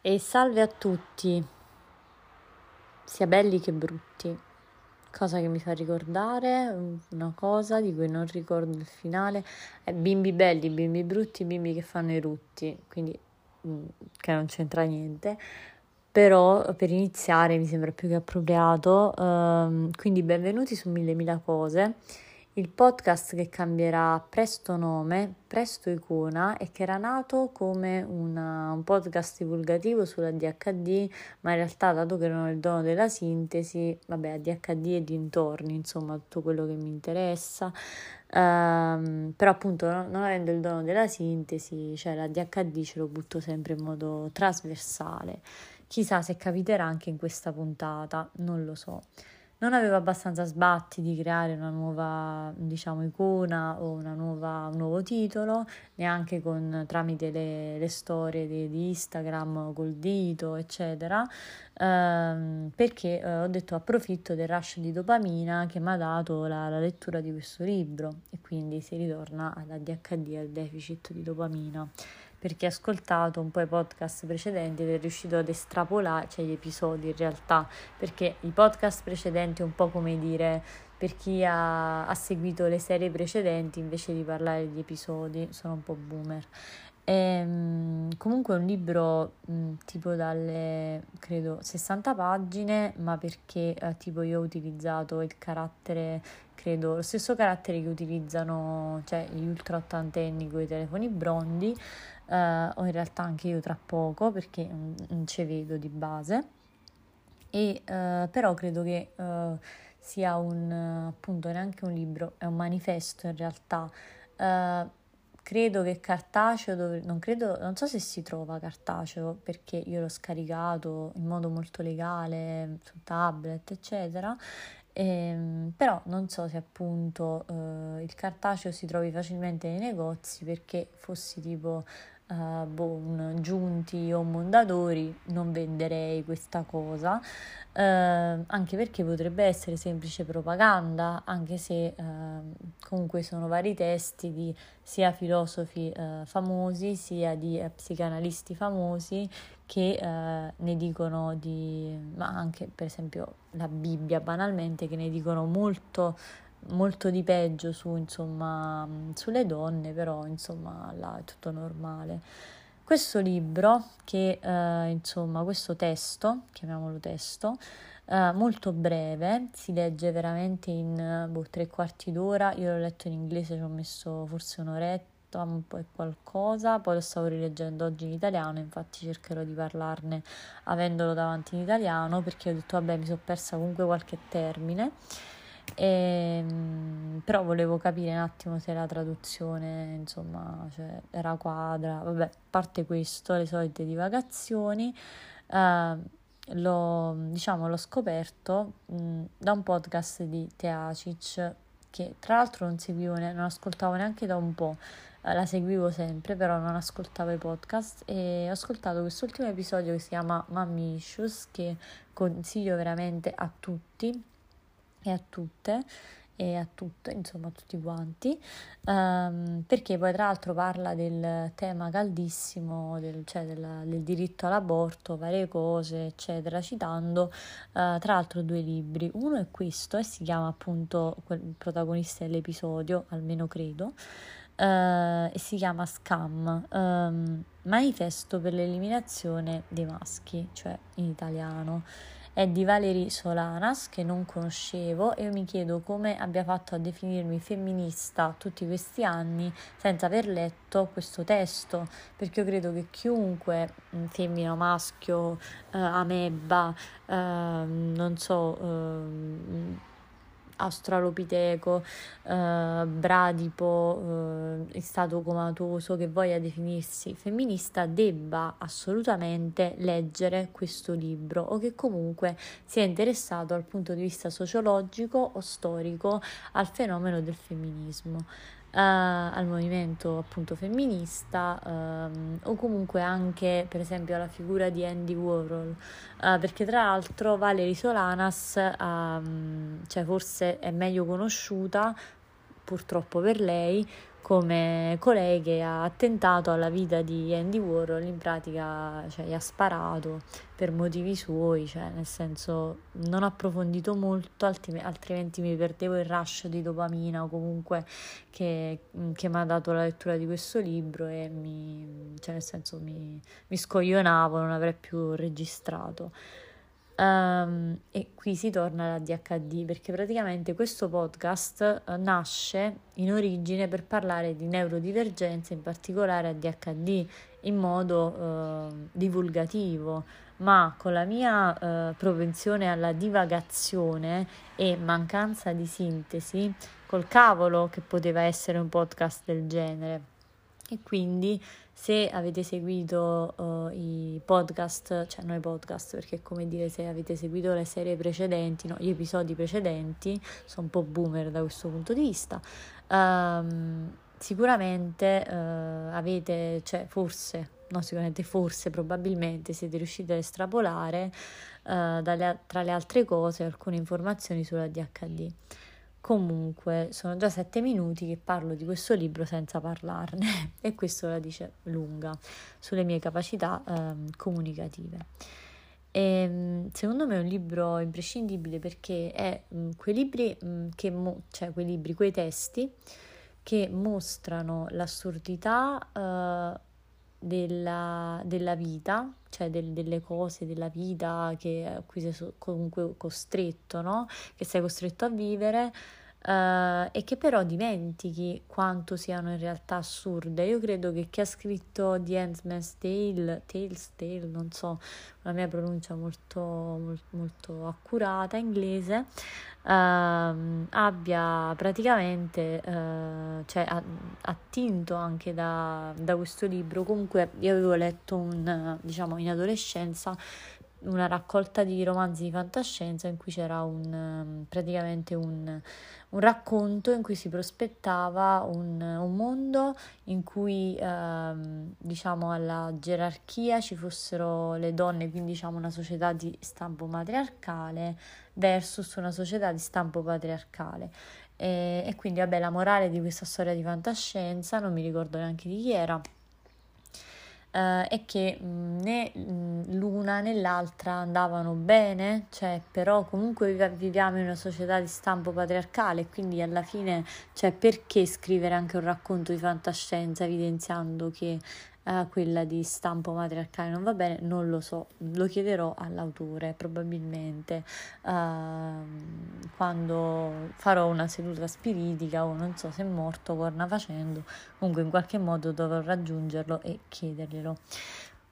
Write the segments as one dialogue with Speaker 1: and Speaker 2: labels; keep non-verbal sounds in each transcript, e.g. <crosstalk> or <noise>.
Speaker 1: E salve a tutti, sia belli che brutti. Cosa che mi fa ricordare una cosa di cui non ricordo il finale è bimbi belli, bimbi brutti, bimbi che fanno i rutti, quindi mm, che non c'entra niente. Però per iniziare mi sembra più che appropriato, um, quindi benvenuti su Mille Mila Cose il podcast che cambierà presto nome, presto icona e che era nato come una, un podcast divulgativo sulla DHD, ma in realtà dato che non è il dono della sintesi, vabbè, ADHD e dintorni, insomma, tutto quello che mi interessa. Um, però appunto non, avendo il dono della sintesi, cioè la DHD ce lo butto sempre in modo trasversale. Chissà se capiterà anche in questa puntata, non lo so non avevo abbastanza sbatti di creare una nuova, diciamo, icona o nuova, un nuovo titolo, neanche con, tramite le, le storie di, di, Instagram col dito, eccetera, ehm, perché eh, ho detto approfitto del rush di dopamina che mi ha dato la, la lettura di questo libro e quindi si ritorna alla DHD, al deficit di dopamina per chi ha ascoltato un po' i podcast precedenti ed è riuscito ad estrapolare, cioè gli episodi in realtà, perché i podcast precedenti è un po' come dire per chi ha, ha seguito le serie precedenti invece di parlare di episodi, sono un po' boomer. E, ehm, comunque è un libro tipo dalle credo 60 pagine, ma perché eh, tipo io ho utilizzato il carattere, credo lo stesso carattere che utilizzano cioè, gli ultra ottantenni con i telefoni brondi, uh, o in realtà anche io tra poco perché non ci vedo di base, e, uh, però credo che uh, sia un appunto neanche un libro, è un manifesto in realtà. credo che cartaceo, dove, non, credo, non so se si trova cartaceo perché io l'ho scaricato in modo molto legale su tablet, eccetera. Ehm, però non so se appunto eh, il cartaceo si trovi facilmente nei negozi perché fossi tipo uh, boh, un Giunti o Mondadori non venderei questa cosa, uh, anche perché potrebbe essere semplice propaganda, anche se uh, comunque sono vari testi di sia filosofi famosi sia di psicanalisti famosi che ne dicono di, ma anche per esempio la Bibbia banalmente, che ne dicono molto molto di peggio su, insomma, sulle donne, però insomma là è tutto normale. Questo libro, che eh, insomma, questo testo, chiamiamolo testo, eh, molto breve, si legge veramente in boh, tre quarti d'ora, io l'ho letto in inglese, ci ho messo forse un'oretta, un po' qualcosa, poi lo stavo rileggendo oggi in italiano, infatti cercherò di parlarne avendolo davanti in italiano, perché ho detto vabbè mi sono persa comunque qualche termine. E, ehm, però volevo capire un attimo se la traduzione insomma cioè, era quadra. Vabbè a parte questo le solite divagazioni. Eh, l'ho, diciamo, l'ho scoperto mh, da un podcast di Teacic che tra l'altro non seguivo ne- non ascoltavo neanche da un po' eh, la seguivo sempre però non ascoltavo i podcast. E ho ascoltato quest'ultimo episodio che si chiama Mommy Issues che consiglio veramente a tutti e a tutte e a tutte, insomma a tutti quanti, um, perché poi tra l'altro parla del tema caldissimo, del, cioè del, del diritto all'aborto, varie cose, eccetera, citando uh, tra l'altro due libri. Uno è questo e si chiama appunto quel protagonista dell'episodio, almeno credo, uh, e si chiama Scam, um, Manifesto per l'eliminazione dei maschi, cioè in italiano è di Valerie Solanas che non conoscevo e io mi chiedo come abbia fatto a definirmi femminista tutti questi anni senza aver letto questo testo, perché io credo che chiunque, mm, femmina maschio, eh, amebba, eh, non so, eh, Australopiteco, eh, Bradipo, eh, stato comatoso, che voglia definirsi femminista, debba assolutamente leggere questo libro o che comunque sia interessato dal punto di vista sociologico o storico al fenomeno del femminismo al movimento appunto femminista um, o comunque anche per esempio alla figura di Andy Warhol. Uh, perché tra l'altro Valerie Solanas um, cioè forse è meglio conosciuta purtroppo per lei come colei che ha attentato alla vita di Andy Warhol, in pratica cioè, gli ha sparato per motivi suoi, cioè, nel senso non approfondito molto, altrimenti mi perdevo il rush di dopamina o comunque che, che mi ha dato la lettura di questo libro e mi, cioè, nel senso mi, mi scoglionavo, non avrei più registrato. Um, e qui si torna all'ADHD perché praticamente questo podcast uh, nasce in origine per parlare di neurodivergenza, in particolare ADHD, in modo uh, divulgativo, ma con la mia uh, propensione alla divagazione e mancanza di sintesi, col cavolo che poteva essere un podcast del genere. E quindi se avete seguito uh, i podcast, cioè non i podcast, perché è come dire se avete seguito le serie precedenti, no, gli episodi precedenti, sono un po' boomer da questo punto di vista, um, sicuramente uh, avete, cioè forse, no sicuramente forse, probabilmente siete riusciti ad estrapolare uh, dalle, tra le altre cose alcune informazioni sulla DHD. Comunque, sono già sette minuti che parlo di questo libro senza parlarne <laughs> e questo la dice lunga sulle mie capacità eh, comunicative. E, ehm, secondo me è un libro imprescindibile perché è mh, mm, quei libri mh, mm, che, mo- cioè quei libri, quei testi che mostrano l'assurdità eh, della, della, vita, cioè del, delle cose della vita che, a cui sei comunque costretto, no? Che sei costretto a vivere uh, e che però dimentichi quanto siano in realtà assurde. Io credo che chi ha scritto The Handmaid's Tale, Tales, Tale, non so, la mia pronuncia molto, molto, molto accurata inglese, uh, abbia praticamente uh, cioè, attinto anche da, da, questo libro. Comunque io avevo letto un, diciamo, in adolescenza una raccolta di romanzi di fantascienza in cui c'era un, ehm, praticamente un, un racconto in cui si prospettava un, un mondo in cui ehm, diciamo alla gerarchia ci fossero le donne, quindi diciamo una società di stampo matriarcale versus una società di stampo patriarcale. E, e quindi vabbè la morale di questa storia di fantascienza, non mi ricordo neanche di chi era, eh, è che mh, né mh, l'una né l'altra andavano bene, cioè, però comunque viviamo in una società di stampo patriarcale, quindi alla fine, cioè, perché scrivere anche un racconto di fantascienza evidenziando che uh, quella di stampo matriarcale non va bene, non lo so, lo chiederò all'autore probabilmente uh, quando farò una seduta spiritica o non so se è morto, corna facendo, comunque in qualche modo dovrò raggiungerlo e chiederglielo.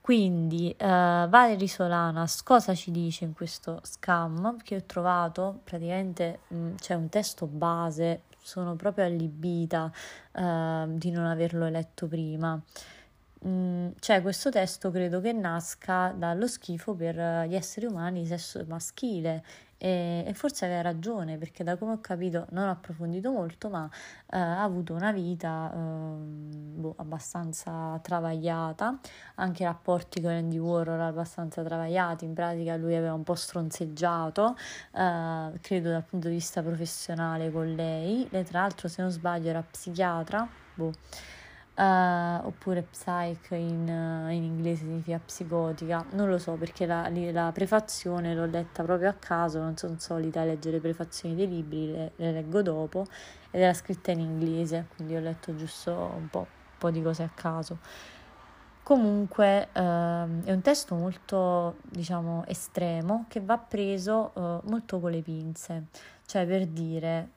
Speaker 1: Quindi uh, Valerie Solanas cosa ci dice in questo scam che ho trovato? Praticamente mh, mm, c'è un testo base, sono proprio allibita uh, di non averlo letto prima. Mm, cioè questo testo credo che nasca dallo schifo per gli esseri umani di sesso maschile. E, e, forse aveva ragione perché da come ho capito non ho approfondito molto ma eh, ha avuto una vita eh, boh, abbastanza travagliata. Anche i rapporti con Andy Warhol abbastanza travagliati. In pratica lui aveva un po' stronzeggiato eh, credo dal punto di vista professionale con lei. Lei tra l'altro se non sbaglio era psichiatra boh Uh, oppure psych in, uh, in, inglese significa psicotica, non lo so perché la, la, prefazione l'ho letta proprio a caso, non sono solita leggere le prefazioni dei libri, le, le, leggo dopo ed era scritta in inglese, quindi ho letto giusto un po', un po di cose a caso. Comunque uh, è un testo molto, diciamo, estremo che va preso molto con le pinze, cioè per dire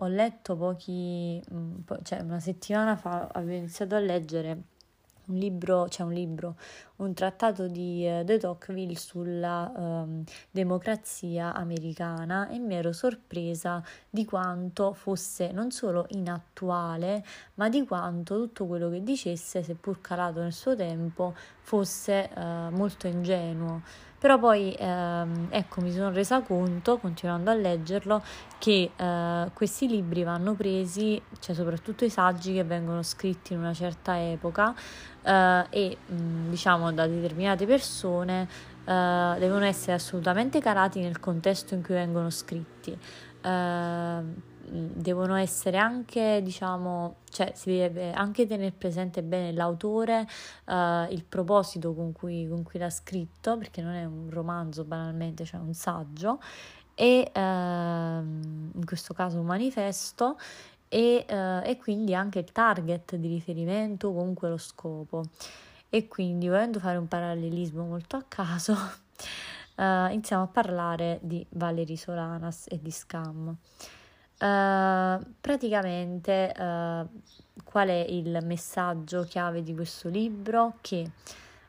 Speaker 1: ho letto pochi, mm, cioè una settimana fa avevo iniziato a leggere un libro, c'è cioè un libro, un trattato di eh, de Tocqueville sulla um, democrazia americana e mi ero sorpresa di quanto fosse non solo inattuale, ma di quanto tutto quello che dicesse, seppur calato nel suo tempo, fosse uh, molto ingenuo. Però poi ehm, ecco, mi sono resa conto, continuando a leggerlo, che eh, questi libri vanno presi, cioè soprattutto i saggi che vengono scritti in una certa epoca eh, e mh, diciamo da determinate persone eh, devono essere assolutamente calati nel contesto in cui vengono scritti. Uh, devono essere anche, diciamo, cioè si deve anche tenere presente bene l'autore, uh, il proposito con cui, con cui l'ha scritto, perché non è un romanzo banalmente, cioè un saggio, e uh, in questo caso un manifesto, e, uh, e quindi anche il target di riferimento, comunque lo scopo. E quindi volendo fare un parallelismo molto a caso, uh, <laughs> iniziamo a parlare di Valerie Solanas e di Scam. Uh, praticamente uh, qual è il messaggio chiave di questo libro? Che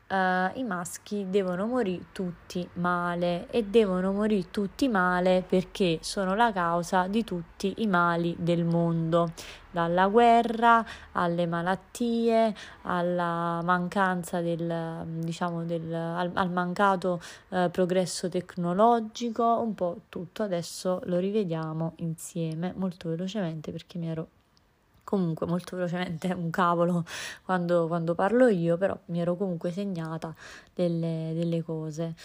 Speaker 1: uh, i maschi devono morire tutti male e devono morire tutti male perché sono la causa di tutti i mali del mondo, dalla guerra alle malattie, alla mancanza del, diciamo, del, al, al mancato uh, progresso tecnologico, un po' tutto. Adesso lo rivediamo insieme molto velocemente perché mi ero comunque molto velocemente <laughs> un cavolo quando, quando parlo io, però mi ero comunque segnata delle, delle cose.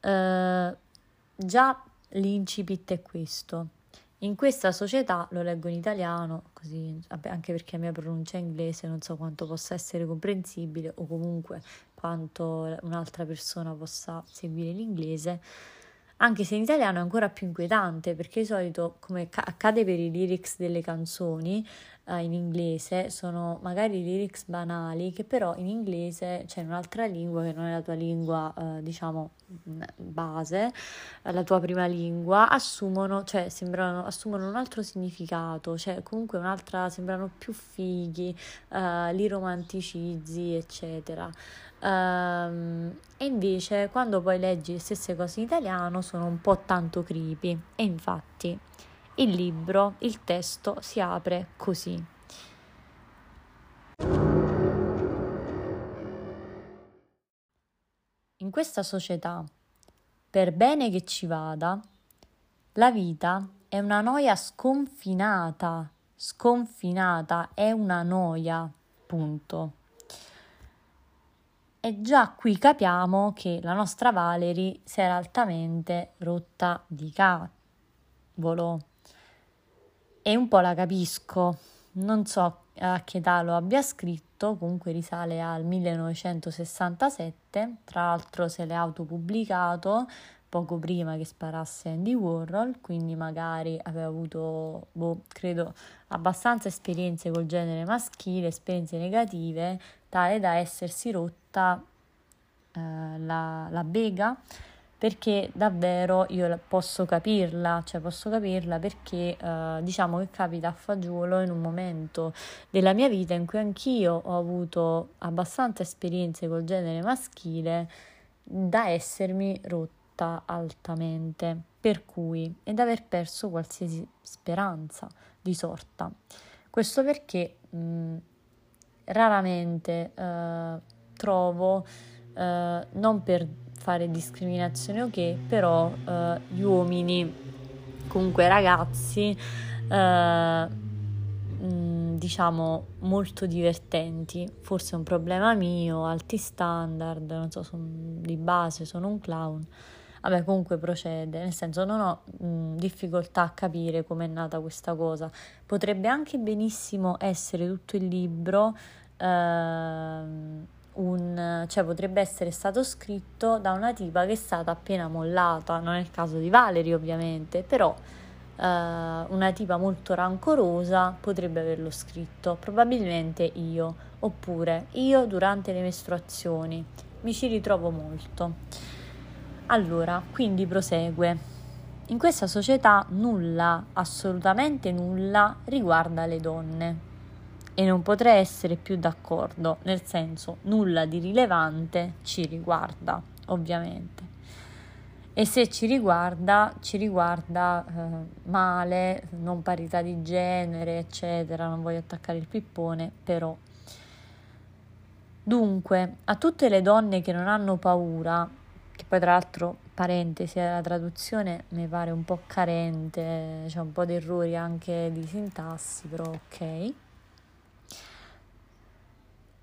Speaker 1: Uh, già l'incipit è questo. In questa società, lo leggo in italiano, così, vabbè, anche perché la mia pronuncia è inglese, non so quanto possa essere comprensibile o comunque quanto un'altra persona possa seguire l'inglese anche se in italiano è ancora più inquietante perché di solito, come accade per i lyrics delle canzoni eh, in inglese, sono magari lyrics banali che però in inglese, cioè in un'altra lingua che non è la tua lingua, eh, diciamo, base, la tua prima lingua, assumono, cioè sembrano, assumono un altro significato, cioè comunque un'altra, sembrano più fighi, eh, li romanticizzi, eccetera. Um, e invece quando poi leggi le stesse cose in italiano sono un po' tanto creepy e infatti il libro, il testo si apre così. In questa società, per bene che ci vada, la vita è una noia sconfinata, sconfinata, è una noia, punto. E già qui capiamo che la nostra Valerie si era altamente rotta di cavolo. E un po' la capisco, non so a che età lo abbia scritto, comunque risale al 1967, tra l'altro se l'è autopubblicato poco prima che sparasse Andy Warhol, quindi magari aveva avuto, boh, credo, abbastanza esperienze col genere maschile, esperienze negative, tale da essersi rotta eh, la, la bega perché davvero io posso capirla, cioè posso capirla perché eh, diciamo che capita a fagiolo in un momento della mia vita in cui anch'io ho avuto abbastanza esperienze col genere maschile da essermi rotta altamente, per cui ed aver perso qualsiasi speranza di sorta. Questo perché mh, raramente eh, trovo, eh, non per fare discriminazione ok, però eh, gli uomini, comunque ragazzi, eh, mh, diciamo molto divertenti, forse è un problema mio, alti standard, non so, sono di base, sono un clown. Vabbè, comunque procede, nel senso non ho mh, difficoltà a capire come è nata questa cosa. Potrebbe anche benissimo essere tutto il libro Ehm, un, cioè potrebbe essere stato scritto da una tipa che è stata appena mollata, non è il caso di Valerie ovviamente, però uh, una tipa molto rancorosa potrebbe averlo scritto, probabilmente io, oppure io durante le mestruazioni, mi ci ritrovo molto. Allora, quindi prosegue. In questa società nulla, assolutamente nulla, riguarda le donne e non potrei essere più d'accordo, nel senso nulla di rilevante ci riguarda, ovviamente. E se ci riguarda, ci riguarda eh, male, non parità di genere, eccetera, non voglio attaccare il pippone, però. Dunque, a tutte le donne che non hanno paura, che poi tra l'altro, parentesi, la traduzione mi pare un po' carente, c'è un po' di errori anche di sintassi, però ok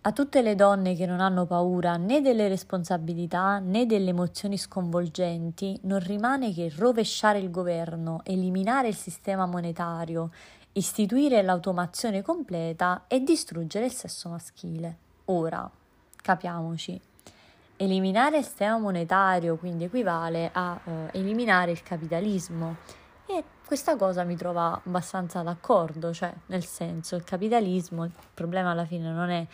Speaker 1: A tutte le donne che non hanno paura né delle responsabilità né delle emozioni sconvolgenti, non rimane che rovesciare il governo, eliminare il sistema monetario, istituire l'automazione completa e distruggere il sesso maschile. Ora, capiamoci, eliminare il sistema monetario quindi equivale a eh, eliminare il capitalismo e questa cosa mi trova abbastanza d'accordo, cioè nel senso il capitalismo, il problema alla fine non è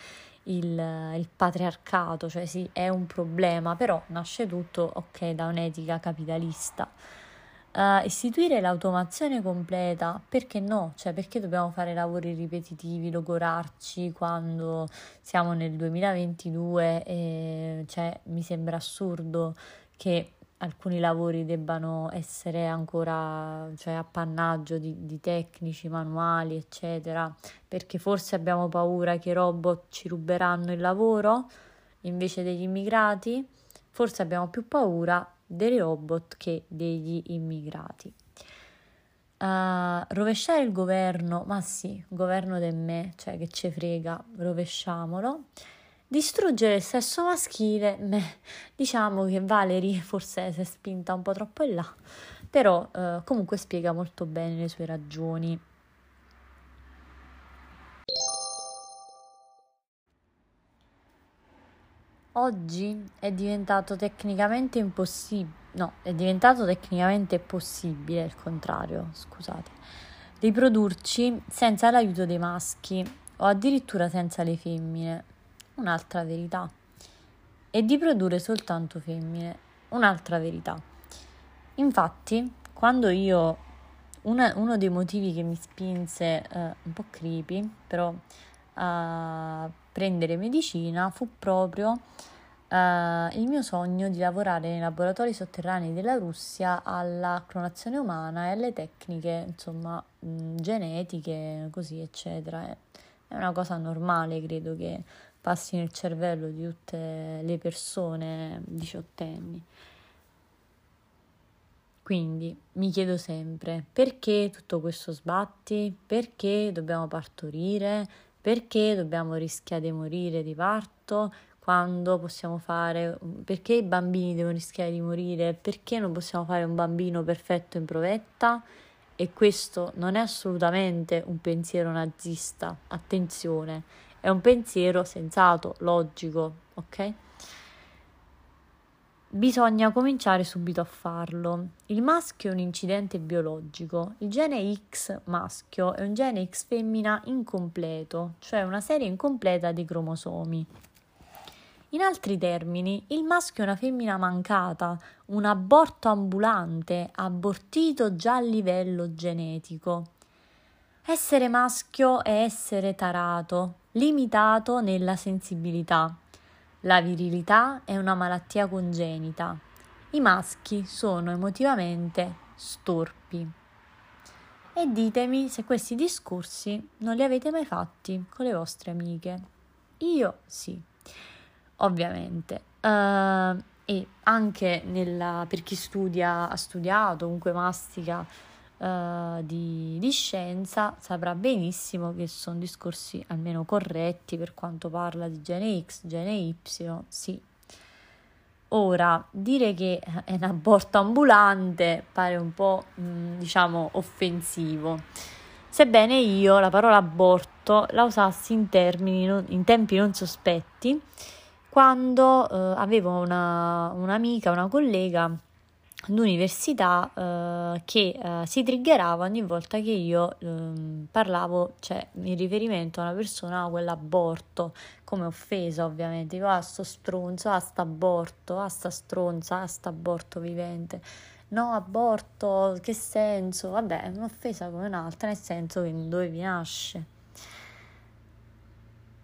Speaker 1: il, il, patriarcato, cioè sì, è un problema, però nasce tutto, ok, da un'etica capitalista. Uh, istituire l'automazione completa, perché no? Cioè, perché dobbiamo fare lavori ripetitivi, logorarci quando siamo nel 2022 e cioè, mi sembra assurdo che alcuni lavori debbano essere ancora cioè, appannaggio di, di, tecnici, manuali, eccetera, perché forse abbiamo paura che i robot ci ruberanno il lavoro invece degli immigrati, forse abbiamo più paura dei robot che degli immigrati. Uh, rovesciare il governo, ma sì, governo del me, cioè che ce frega, rovesciamolo. Distruggere il sesso maschile, beh, diciamo che Valerie forse si è spinta un po' troppo in là, però eh, comunque spiega molto bene le sue ragioni. Oggi è diventato tecnicamente impossibile, no, è diventato tecnicamente possibile, il contrario, scusate, riprodurci senza l'aiuto dei maschi o addirittura senza le femmine un'altra verità, e di produrre soltanto femmine, un'altra verità. Infatti, quando io una, uno dei motivi che mi spinse eh, un po' creepy, però a prendere medicina fu proprio Uh, il mio sogno di lavorare nei laboratori sotterranei della Russia alla clonazione umana e alle tecniche, insomma, genetiche, così, eccetera. È una cosa normale, credo che passi nel cervello di tutte le persone diciottenni. Quindi mi chiedo sempre perché tutto questo sbatti, perché dobbiamo partorire, perché dobbiamo rischiare di morire di parto, quando possiamo fare, perché i bambini devono rischiare di morire, perché non possiamo fare un bambino perfetto in provetta. E questo non è assolutamente un pensiero nazista, attenzione, è un pensiero sensato, logico, ok? Bisogna cominciare subito a farlo. Il maschio è un incidente biologico, il gene X maschio è un gene X femmina incompleto, cioè una serie incompleta di cromosomi. In altri termini, il maschio è una femmina mancata, un aborto ambulante, abortito già a livello genetico. Essere maschio è essere tarato, limitato nella sensibilità. La virilità è una malattia congenita. I maschi sono emotivamente storpi. E ditemi se questi discorsi non li avete mai fatti con le vostre amiche. Io sì, ovviamente. Uh, e anche nella, per chi studia, ha studiato, comunque mastica uh, di, di, scienza saprà benissimo che sono discorsi almeno corretti per quanto parla di gene X, gene Y, sì. Ora, dire che è un aborto ambulante pare un po', mh, mm, diciamo, offensivo. Sebbene io la parola aborto la usassi in, termini, in tempi non sospetti, quando eh, avevo una, un'amica, una collega d'università eh, che eh, si triggerava ogni volta che io eh, parlavo, cioè in riferimento a una persona, a quell'aborto, come offesa ovviamente, dico ah sto stronzo, ah sta aborto, ah sta stronza, ah sta aborto vivente. No, aborto, che senso? Vabbè, è un'offesa come un'altra, nel senso che dove vi nasce.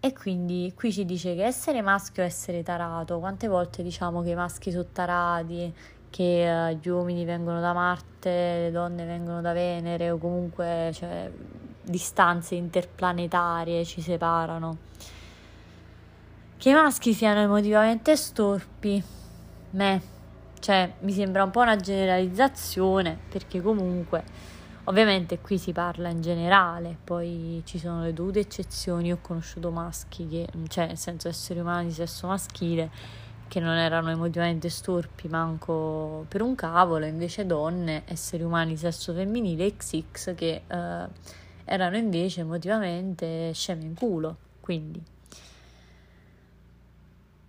Speaker 1: E quindi qui ci dice che essere maschio è essere tarato. Quante volte diciamo che i maschi sono tarati, che uh, gli uomini vengono da Marte, le donne vengono da Venere o comunque cioè, distanze interplanetarie ci separano. Che i maschi siano emotivamente storpi, me, cioè mi sembra un po' una generalizzazione perché comunque Ovviamente qui si parla in generale, poi ci sono le dovute eccezioni, ho conosciuto maschi che, cioè nel senso esseri umani di sesso maschile, che non erano emotivamente storpi manco per un cavolo, invece donne, esseri umani sesso femminile XX che eh, erano invece emotivamente sceme in culo, quindi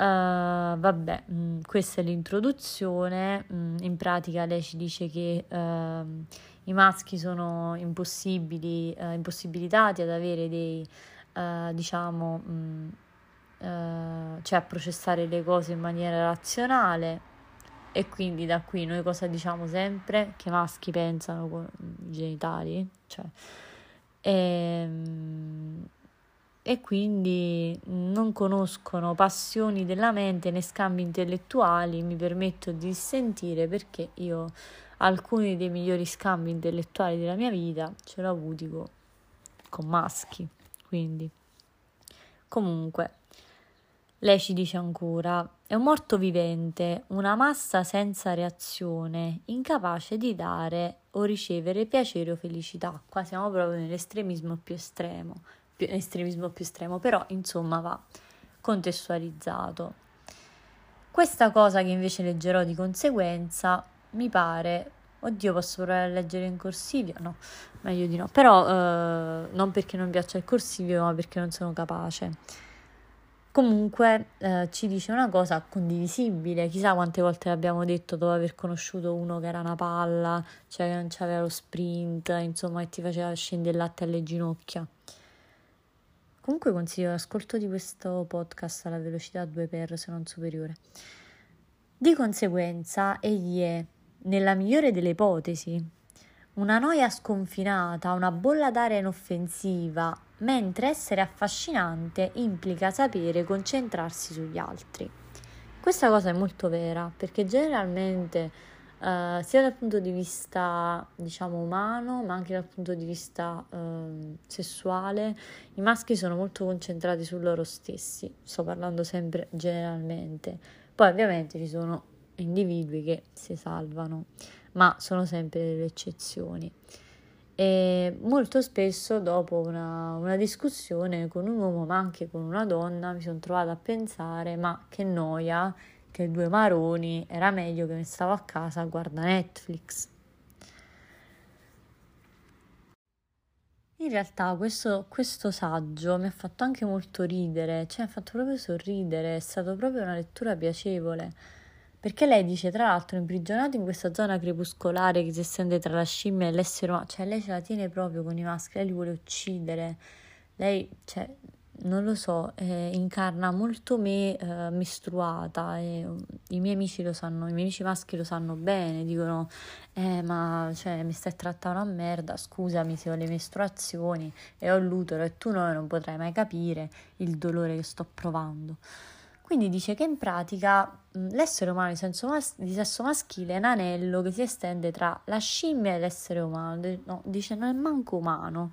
Speaker 1: Uh, vabbè, mh, mm, questa è l'introduzione. Mh, mm, in pratica lei ci dice che uh, i maschi sono impossibili, uh, impossibilitati ad avere dei, diciamo, mh, mm, cioè a processare le cose in maniera razionale. E quindi da qui noi cosa diciamo sempre? Che i maschi pensano con i genitali, cioè, e, ehm, e quindi non conoscono passioni della mente né scambi intellettuali, mi permetto di sentire perché io alcuni dei migliori scambi intellettuali della mia vita ce l'ho avuti con, con maschi, quindi comunque lei ci dice ancora è un morto vivente, una massa senza reazione, incapace di dare o ricevere piacere o felicità. Qua siamo proprio nell'estremismo più estremo più, estremismo più estremo, però insomma va contestualizzato. Questa cosa che invece leggerò di conseguenza mi pare, oddio posso provare a leggere in corsivo? No, meglio di no, però eh, non perché non piaccia il corsivo, ma perché non sono capace. Comunque eh, ci dice una cosa condivisibile, chissà quante volte l'abbiamo detto dopo aver conosciuto uno che era una palla, cioè che non c'aveva lo sprint, insomma che ti faceva scendere il latte alle ginocchia. Comunque consiglio l'ascolto di questo podcast alla velocità 2x se non superiore. Di conseguenza, egli è, nella migliore delle ipotesi, una noia sconfinata, una bolla d'aria inoffensiva, mentre essere affascinante implica sapere concentrarsi sugli altri. Questa cosa è molto vera perché generalmente uh, sia dal punto di vista diciamo umano ma anche dal punto di vista uh, sessuale i maschi sono molto concentrati su loro stessi. Sto parlando sempre generalmente. Poi ovviamente ci sono individui che si salvano ma sono sempre delle eccezioni e molto spesso dopo una, una, discussione con un uomo ma anche con una donna mi sono trovata a pensare ma che noia che due maroni era meglio che mi stavo a casa a guardare Netflix. In realtà questo, questo, saggio mi ha fatto anche molto ridere, cioè mi ha fatto proprio sorridere, è stata proprio una lettura piacevole, perché lei dice tra l'altro imprigionato in questa zona crepuscolare che si estende tra la scimmia e l'essere umano, cioè lei ce la tiene proprio con i maschi, lei li vuole uccidere, lei, cioè, non lo so, eh, incarna molto me eh, mestruata e um, i miei amici lo sanno, i miei amici maschi lo sanno bene, dicono eh ma cioè, mi stai trattando una merda, scusami se ho le mestruazioni e ho l'utero e tu no, non potrai mai capire il dolore che sto provando. Quindi dice che in pratica l'essere umano di, sesso maschile è un anello che si estende tra la scimmia e l'essere umano, no, dice non è manco umano.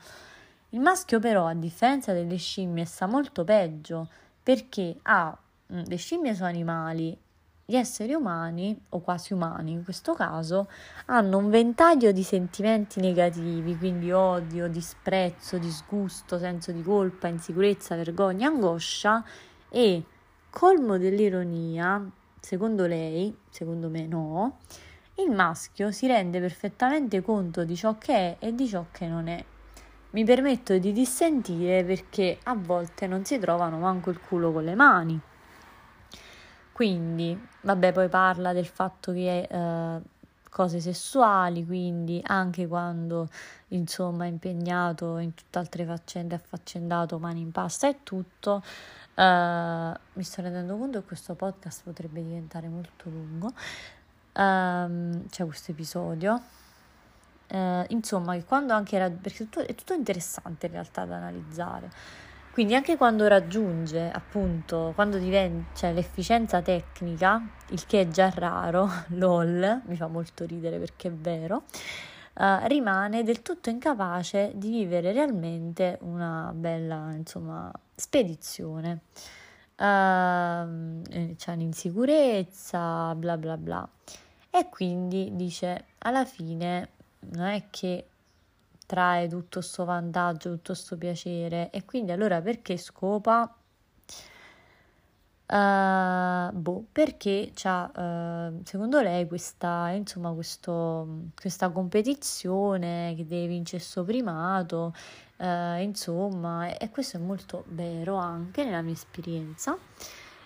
Speaker 1: Il maschio però, a differenza delle scimmie, sta molto peggio perché ha, mm, le scimmie sono animali, gli esseri umani, o quasi umani in questo caso, hanno un ventaglio di sentimenti negativi, quindi odio, disprezzo, disgusto, senso di colpa, insicurezza, vergogna, angoscia e colmo dell'ironia, secondo lei, secondo me no, il maschio si rende perfettamente conto di ciò che è e di ciò che non è. Mi permetto di dissentire perché a volte non si trovano manco il culo con le mani. Quindi, vabbè, poi parla del fatto che eh, cose sessuali, quindi anche quando insomma è impegnato in tutt'altre faccende, affaccendato, mani in pasta e tutto. Uh, mi sto rendendo conto che questo podcast potrebbe diventare molto lungo. Um, c'è questo episodio eh, insomma, che quando anche era, perché tutto, è tutto interessante in realtà da analizzare. Quindi anche quando raggiunge appunto, quando diventa cioè, l'efficienza tecnica, il che è già raro, <laughs> lol, mi fa molto ridere perché è vero, uh, rimane del tutto incapace di vivere realmente una bella, insomma, spedizione. Uh, c'è un'insicurezza, bla bla bla. E quindi dice, alla fine non è che trae tutto questo vantaggio, tutto questo piacere e quindi allora perché scopa? Uh, boh, perché c'ha, uh, secondo lei, questa, insomma, questo, questa competizione che deve vincere questo primato, uh, insomma, e, e, questo è molto vero anche nella mia esperienza,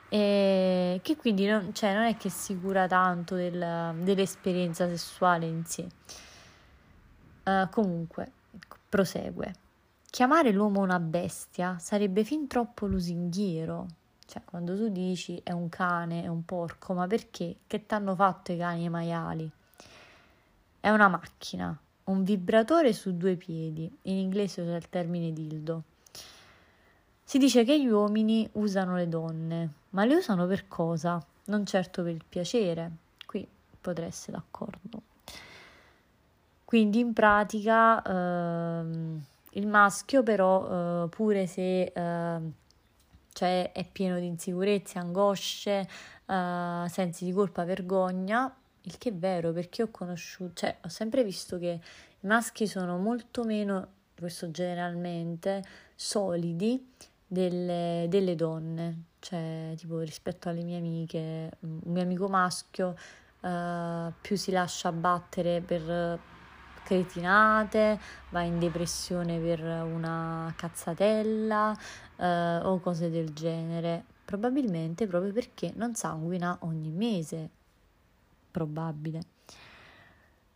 Speaker 1: e che quindi non, cioè, non è che si cura tanto del, dell'esperienza sessuale in sé. comunque, prosegue. Chiamare l'uomo una bestia sarebbe fin troppo lusinghiero cioè, quando tu dici è un cane, è un porco, ma perché? Che t'hanno fatto i cani e i maiali? È una macchina, un vibratore su due piedi. In inglese usa il termine dildo. Si dice che gli uomini usano le donne, ma le usano per cosa? Non certo per il piacere. Qui potrei essere d'accordo. Quindi in pratica ehm, il maschio però, eh, pure se eh, cioè è pieno di insicurezze, angosce, uh, sensi di colpa, vergogna, il che è vero perché ho conosciuto, cioè ho sempre visto che i maschi sono molto meno, questo generalmente, solidi delle, delle donne, cioè tipo rispetto alle mie amiche, un mio amico maschio uh, più si lascia battere per cretinate, va in depressione per una cazzatella eh, o cose del genere. Probabilmente proprio perché non sanguina ogni mese. Probabile.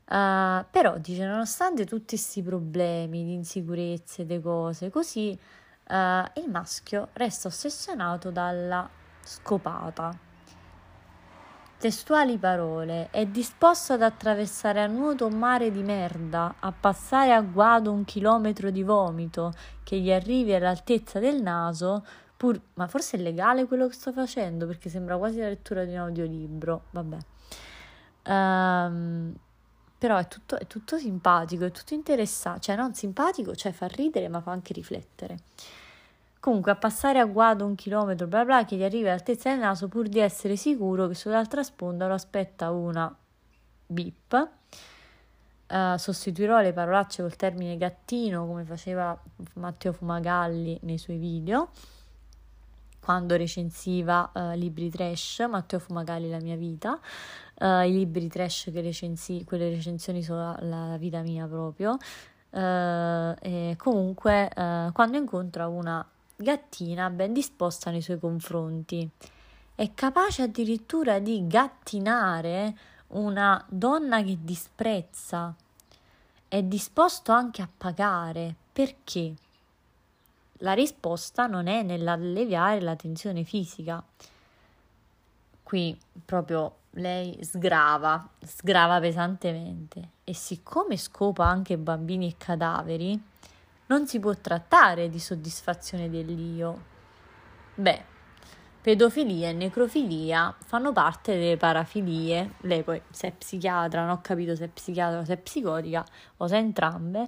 Speaker 1: Uh, però dice, nonostante tutti questi problemi di insicurezze, di cose così, uh, il maschio resta ossessionato dalla scopata Testuali parole: È disposto ad attraversare a nuoto un mare di merda, a passare a guado un chilometro di vomito che gli arrivi all'altezza del naso, pur... ma forse è legale quello che sto facendo perché sembra quasi la lettura di un audiolibro. Vabbè. Um, però è tutto, è tutto simpatico, è tutto interessante, cioè non simpatico, cioè fa ridere ma fa anche riflettere. Comunque a passare a guado un chilometro bla bla che gli arriva all'altezza del naso pur di essere sicuro che sull'altra sponda lo aspetta una bip. Uh, sostituirò le parolacce col termine gattino come faceva Matteo Fumagalli nei suoi video quando recensiva uh, libri trash, Matteo Fumagalli La mia vita, uh, i libri trash che recensi, quelle recensioni sulla la vita mia proprio. e comunque quando incontra una gattina ben disposta nei suoi confronti. È capace addirittura di gattinare una donna che disprezza. È disposto anche a pagare. Perché? La risposta non è nell'alleviare la tensione fisica. Qui proprio lei sgrava, sgrava pesantemente e siccome scopa anche bambini e cadaveri, non si può trattare di soddisfazione dell'io. Beh, pedofilia e necrofilia fanno parte delle parafilie. Lei poi, se è psichiatra, non ho capito se è psichiatra o se è psicotica o se è entrambe.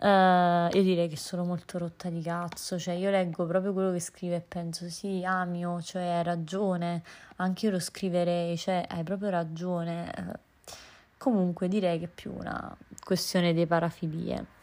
Speaker 1: Uh, io direi che sono molto rotta di cazzo, cioè io leggo proprio quello che scrive e penso sì, Amio, cioè hai ragione, anche io lo scriverei, cioè hai proprio ragione. Uh, comunque direi che è più una questione di parafilie.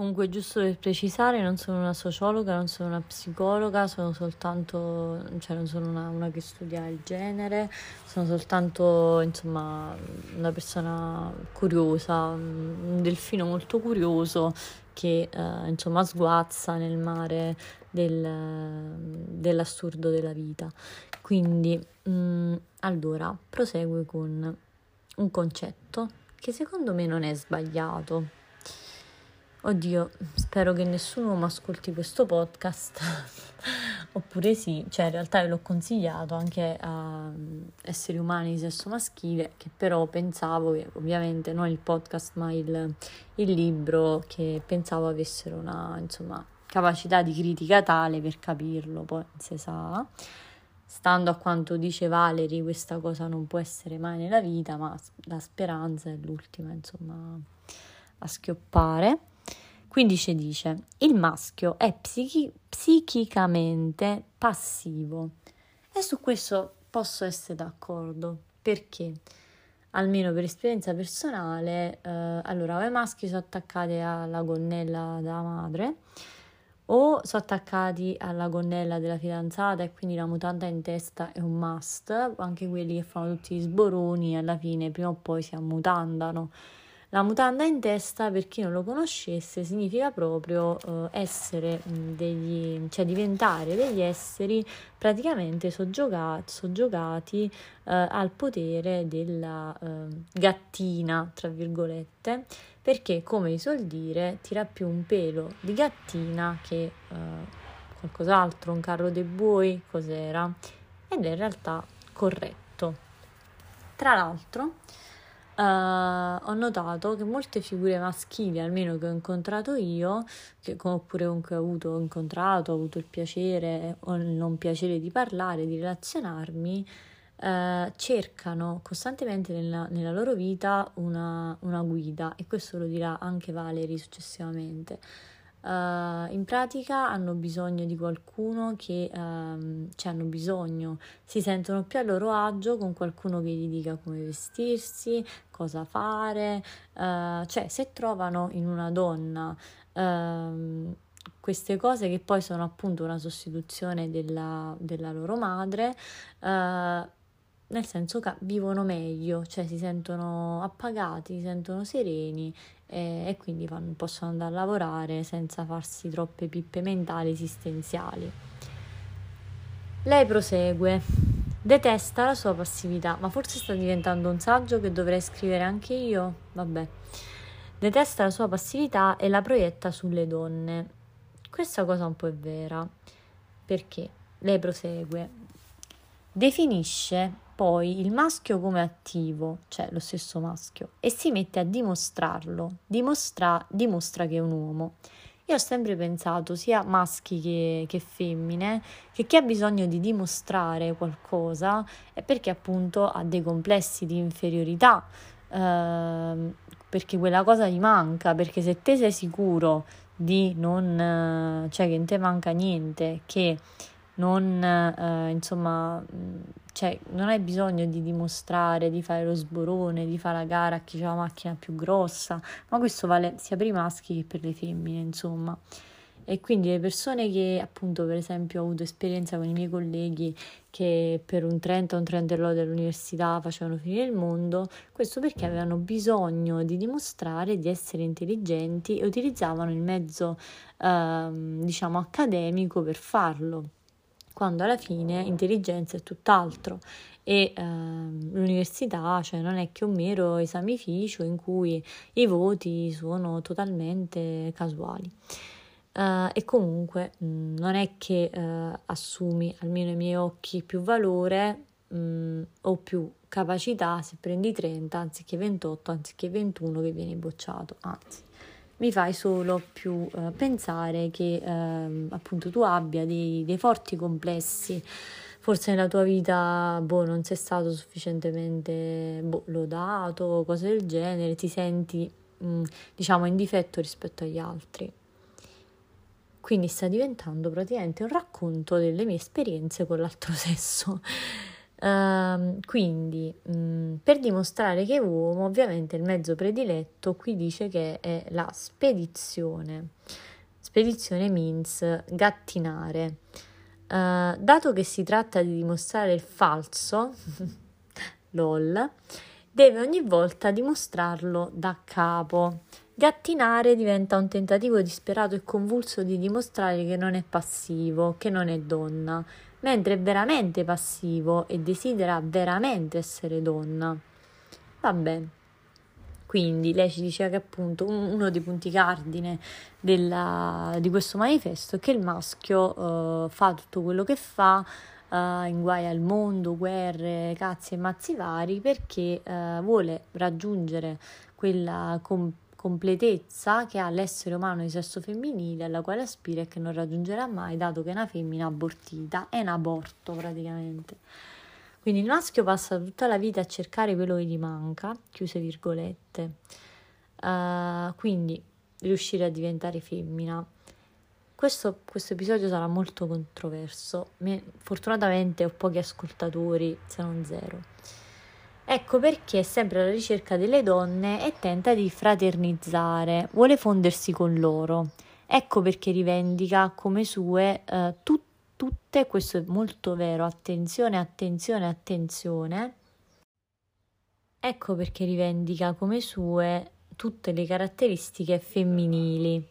Speaker 1: Comunque, giusto per precisare, non sono una sociologa, non sono una psicologa, sono soltanto, cioè non sono una, una che studia il genere, sono soltanto, insomma, una persona curiosa, un delfino molto curioso che, eh, insomma, sguazza nel mare del, dell'assurdo della vita. Quindi, mh, mm, allora, prosegue con un concetto che secondo me non è sbagliato Oddio, spero che nessuno mi ascolti questo podcast, <laughs> oppure sì, cioè in realtà l'ho consigliato anche a esseri umani di sesso maschile, che però pensavo ovviamente non il podcast ma il, il libro, che pensavo avessero una insomma, capacità di critica tale per capirlo, poi si sa. Stando a quanto dice Valerie, questa cosa non può essere mai nella vita, ma la speranza è l'ultima, insomma, a schioppare. Quindi ci dice, il maschio è psichi- psichicamente passivo. E su questo posso essere d'accordo. Perché? Almeno per esperienza personale, eh, allora o i maschi sono attaccati alla gonnella della madre o sono attaccati alla gonnella della fidanzata e quindi la mutanda in testa è un must, anche quelli che fanno tutti gli sboroni alla fine prima o poi si ammutandano. La mutanda in testa, per chi non lo conoscesse, significa proprio eh, essere degli, cioè diventare degli esseri praticamente soggiogati, soggiogati eh, al potere della eh, gattina, tra virgolette, perché come si suol dire tira più un pelo di gattina che eh, qualcos'altro, un carro dei buoi, cos'era, ed è in realtà corretto. Tra l'altro, Uh, ho notato che molte figure maschili, almeno che ho incontrato io, che oppure comunque ho avuto incontrato, ho avuto il piacere o il non piacere di parlare, di relazionarmi, uh, cercano costantemente nella, nella loro vita una, una, guida e questo lo dirà anche Valerie successivamente. Uh, in pratica hanno bisogno di qualcuno che um, cioè hanno bisogno, si sentono più a loro agio con qualcuno che gli dica come vestirsi, cosa fare, uh, cioè se trovano in una donna uh, queste cose che poi sono appunto una sostituzione della, della loro madre, nel senso che vivono meglio, cioè si sentono appagati, si sentono sereni e, e quindi vanno, possono andare a lavorare senza farsi troppe pippe mentali esistenziali. Lei prosegue, detesta la sua passività, ma forse sta diventando un saggio che dovrei scrivere anche io? Vabbè. Detesta la sua passività e la proietta sulle donne. Questa cosa un po' è vera, perché lei prosegue, definisce poi il maschio come attivo, cioè lo stesso maschio, e si mette a dimostrarlo, dimostra, dimostra che è un uomo. Io ho sempre pensato, sia maschi che, che femmine, che chi ha bisogno di dimostrare qualcosa è perché appunto ha dei complessi di inferiorità, eh, perché quella cosa gli manca, perché se te sei sicuro di non, cioè che non te manca niente, che non, eh, insomma, cioè, non hai bisogno di dimostrare, di fare lo sborone, di fare la gara a chi ha la macchina più grossa, ma questo vale sia per i maschi che per le femmine, insomma. E quindi le persone che, appunto, per esempio, ho avuto esperienza con i miei colleghi che per un 30 o un 30 dell'università facevano finire il mondo, questo perché avevano bisogno di dimostrare di essere intelligenti e utilizzavano il mezzo, eh, diciamo, accademico per farlo quando alla fine intelligenza è tutt'altro e eh, l'università cioè, non è che un mero esamificio in cui i voti sono totalmente casuali. Uh, e comunque mh, mm, non è che uh, assumi, almeno ai miei occhi, più valore mh, mm, o più capacità se prendi 30 anziché 28, anziché 21 che vieni bocciato, anzi mi fai solo più eh, pensare che eh, appunto tu abbia dei, dei, forti complessi. Forse nella tua vita boh, non sei stato sufficientemente boh, lodato, cose del genere, ti senti mh, mm, diciamo in difetto rispetto agli altri. Quindi sta diventando praticamente un racconto delle mie esperienze con l'altro <laughs> sesso. Uh, quindi, mh, mm, per dimostrare che è uomo, ovviamente il mezzo prediletto qui dice che è la spedizione. Spedizione means gattinare. Uh, dato che si tratta di dimostrare il falso, <laughs> lol, deve ogni volta dimostrarlo da capo. Gattinare diventa un tentativo disperato e convulso di dimostrare che non è passivo, che non è donna, mentre è veramente passivo e desidera veramente essere donna. Vabbè, quindi lei ci diceva che appunto uno dei punti cardine della, di questo manifesto è che il maschio uh, fa tutto quello che fa, uh, inguaia il mondo, guerre, cazzi e mazzi vari perché uh, vuole raggiungere quella competizione completezza che ha l'essere umano di sesso femminile alla quale aspira e che non raggiungerà mai dato che è una femmina abortita, è un aborto praticamente. Quindi il maschio passa tutta la vita a cercare quello che gli manca, chiuse virgolette, uh, quindi riuscire a diventare femmina. Questo, questo, episodio sarà molto controverso, Me, fortunatamente ho pochi ascoltatori, se non zero. Ecco perché è sempre alla ricerca delle donne e tenta di fraternizzare, vuole fondersi con loro. Ecco perché rivendica come sue eh, tut- tutte, questo è molto vero, attenzione, attenzione, attenzione. Ecco perché rivendica come sue tutte le caratteristiche femminili.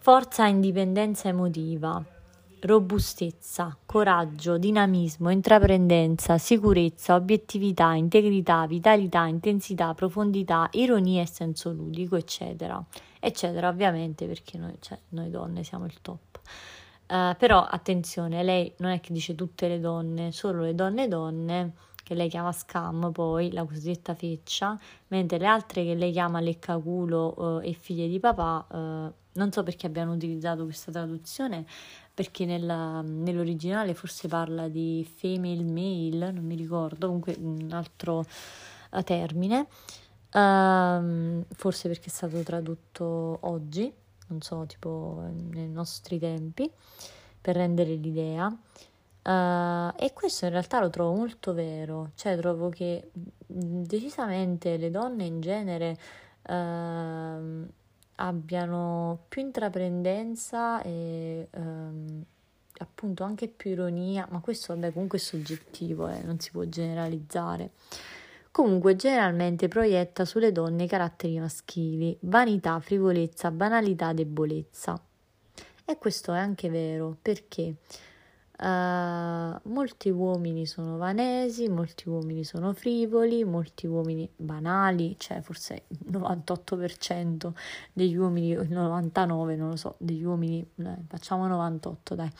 Speaker 1: Forza e indipendenza emotiva, robustezza, coraggio, dinamismo, intraprendenza, sicurezza, obiettività, integrità, vitalità, intensità, profondità, ironia e senso ludico, eccetera. Eccetera, ovviamente perché noi, cioè, noi donne siamo il top. Uh, però attenzione, lei non è che dice tutte le donne, solo le donne donne che lei chiama scam, poi la cosiddetta feccia, mentre le altre che lei chiama leccaculo eh, e figlie di papà, eh, non so perché abbiano utilizzato questa traduzione, perché nella, nell'originale forse parla di female male, non mi ricordo, comunque un altro uh, termine, uh, forse perché è stato tradotto oggi, non so, tipo nei nostri tempi, per rendere l'idea. Uh, e questo in realtà lo trovo molto vero, cioè trovo che decisamente le donne in genere uh, abbiano più intraprendenza e uh, appunto anche più ironia, ma questo vabbè comunque è soggettivo, eh, non si può generalizzare. Comunque generalmente proietta sulle donne i caratteri maschili, vanità, frivolezza, banalità, debolezza. E questo è anche vero perché Uh, molti uomini sono vanesi, molti uomini sono frivoli, molti uomini banali, cioè forse il 98% degli uomini, il 99% non lo so, degli uomini, eh, facciamo 98 dai,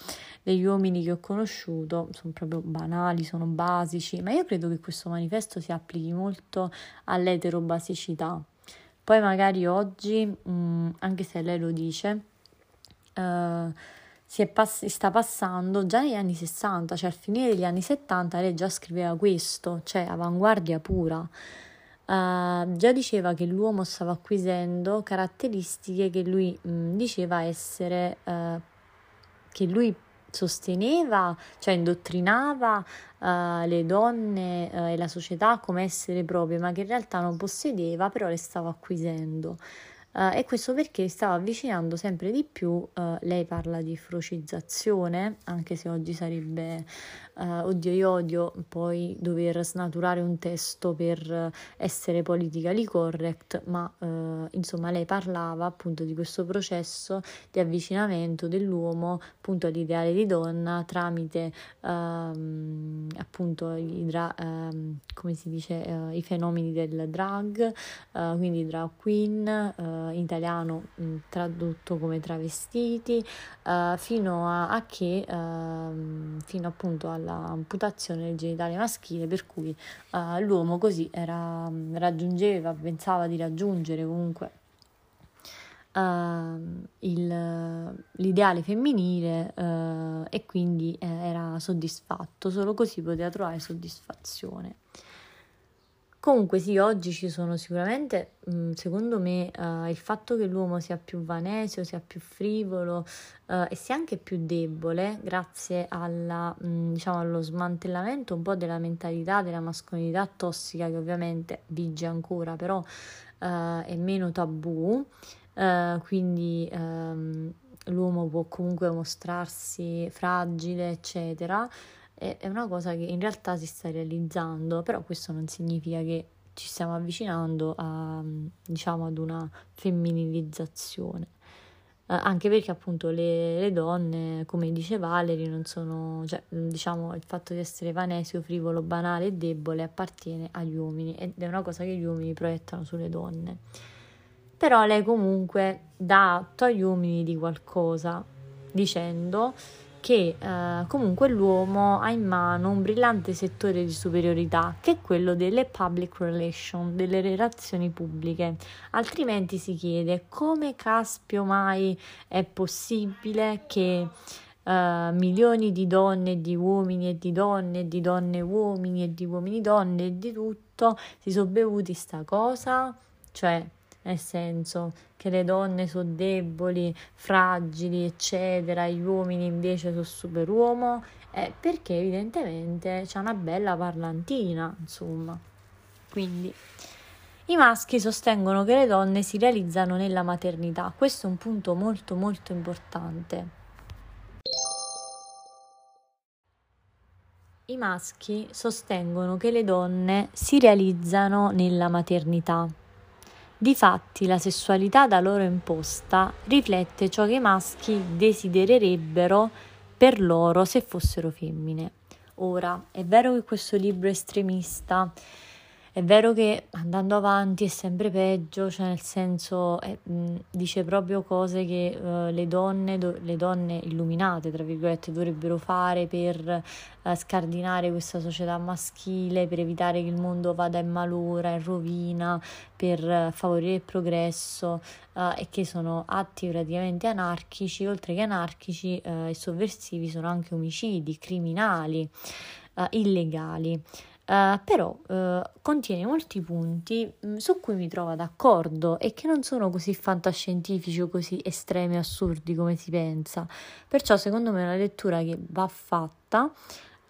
Speaker 1: degli uomini che ho conosciuto sono proprio banali, sono basici, ma io credo che questo manifesto si applichi molto all'eterobasicità. Poi magari oggi, mh, mm, anche se lei lo dice, uh, si, pass- sta passando già negli anni 60, cioè al finire degli anni 70 lei già scriveva questo, cioè avanguardia pura. Uh, già diceva che l'uomo stava acquisendo caratteristiche che lui mh, diceva essere, uh, che lui sosteneva, cioè indottrinava uh, le donne e la società come essere proprie, ma che in realtà non possedeva, però le stava acquisendo. Uh, e questo perché stava avvicinando sempre di più, uh, lei parla di frocizzazione, anche se oggi sarebbe uh, oddio io odio poi dover snaturare un testo per essere politically correct, ma uh, insomma lei parlava appunto di questo processo di avvicinamento dell'uomo appunto all'ideale di donna tramite uh, appunto i, dra- ehm, come si dice, eh, i fenomeni del drag, quindi drag queen, in italiano mh, mm, tradotto come travestiti, fino a, a che ehm, fino appunto alla l'amputazione del genitale maschile, per cui uh, l'uomo così era, raggiungeva, pensava di raggiungere comunque uh, il, l'ideale femminile uh, e quindi eh, era soddisfatto, solo così poteva trovare soddisfazione. Comunque sì, oggi ci sono sicuramente, mm, secondo me, uh, il fatto che l'uomo sia più vanesio, sia più frivolo uh, e sia anche più debole grazie alla, mh, mm, diciamo, allo smantellamento un po' della mentalità della mascolinità tossica che ovviamente vige ancora, però uh, è meno tabù, quindi um, l'uomo può comunque mostrarsi fragile, eccetera è una cosa che in realtà si sta realizzando, però questo non significa che ci stiamo avvicinando a, diciamo, ad una femminilizzazione. Eh, anche perché appunto le, le, donne, come dice Valerie, non sono, cioè, diciamo, il fatto di essere vanesio, frivolo, banale e debole appartiene agli uomini ed è una cosa che gli uomini proiettano sulle donne. Però lei comunque dà atto agli uomini di qualcosa, dicendo che eh, comunque l'uomo ha in mano un brillante settore di superiorità che è quello delle public relations, delle relazioni pubbliche. Altrimenti si chiede come caspio mai è possibile che Uh, milioni di donne e di uomini e di donne e di donne uomini e di uomini donne e di tutto si sono bevuti sta cosa, cioè nel senso che le donne sono deboli, fragili, eccetera, gli uomini invece sono superuomo, eh, perché evidentemente c'è una bella parlantina, insomma. Quindi i maschi sostengono che le donne si realizzano nella maternità, questo è un punto molto molto importante. I maschi sostengono che le donne si realizzano nella maternità. Difatti la sessualità da loro imposta riflette ciò che i maschi desidererebbero per loro se fossero femmine. Ora, è vero che questo libro è estremista, è vero che andando avanti è sempre peggio, cioè nel senso eh, dice proprio cose che uh, le, donne, do- le donne illuminate, tra virgolette, dovrebbero fare per uh, scardinare questa società maschile, per evitare che il mondo vada in malora, in rovina, per uh, favorire il progresso e che sono atti praticamente anarchici, oltre che anarchici e sovversivi sono anche omicidi, criminali, illegali. Uh, però uh, contiene molti punti mm, su cui mi trovo d'accordo e che non sono così fantascientifici o così estremi e assurdi come si pensa. Perciò secondo me è una lettura che va fatta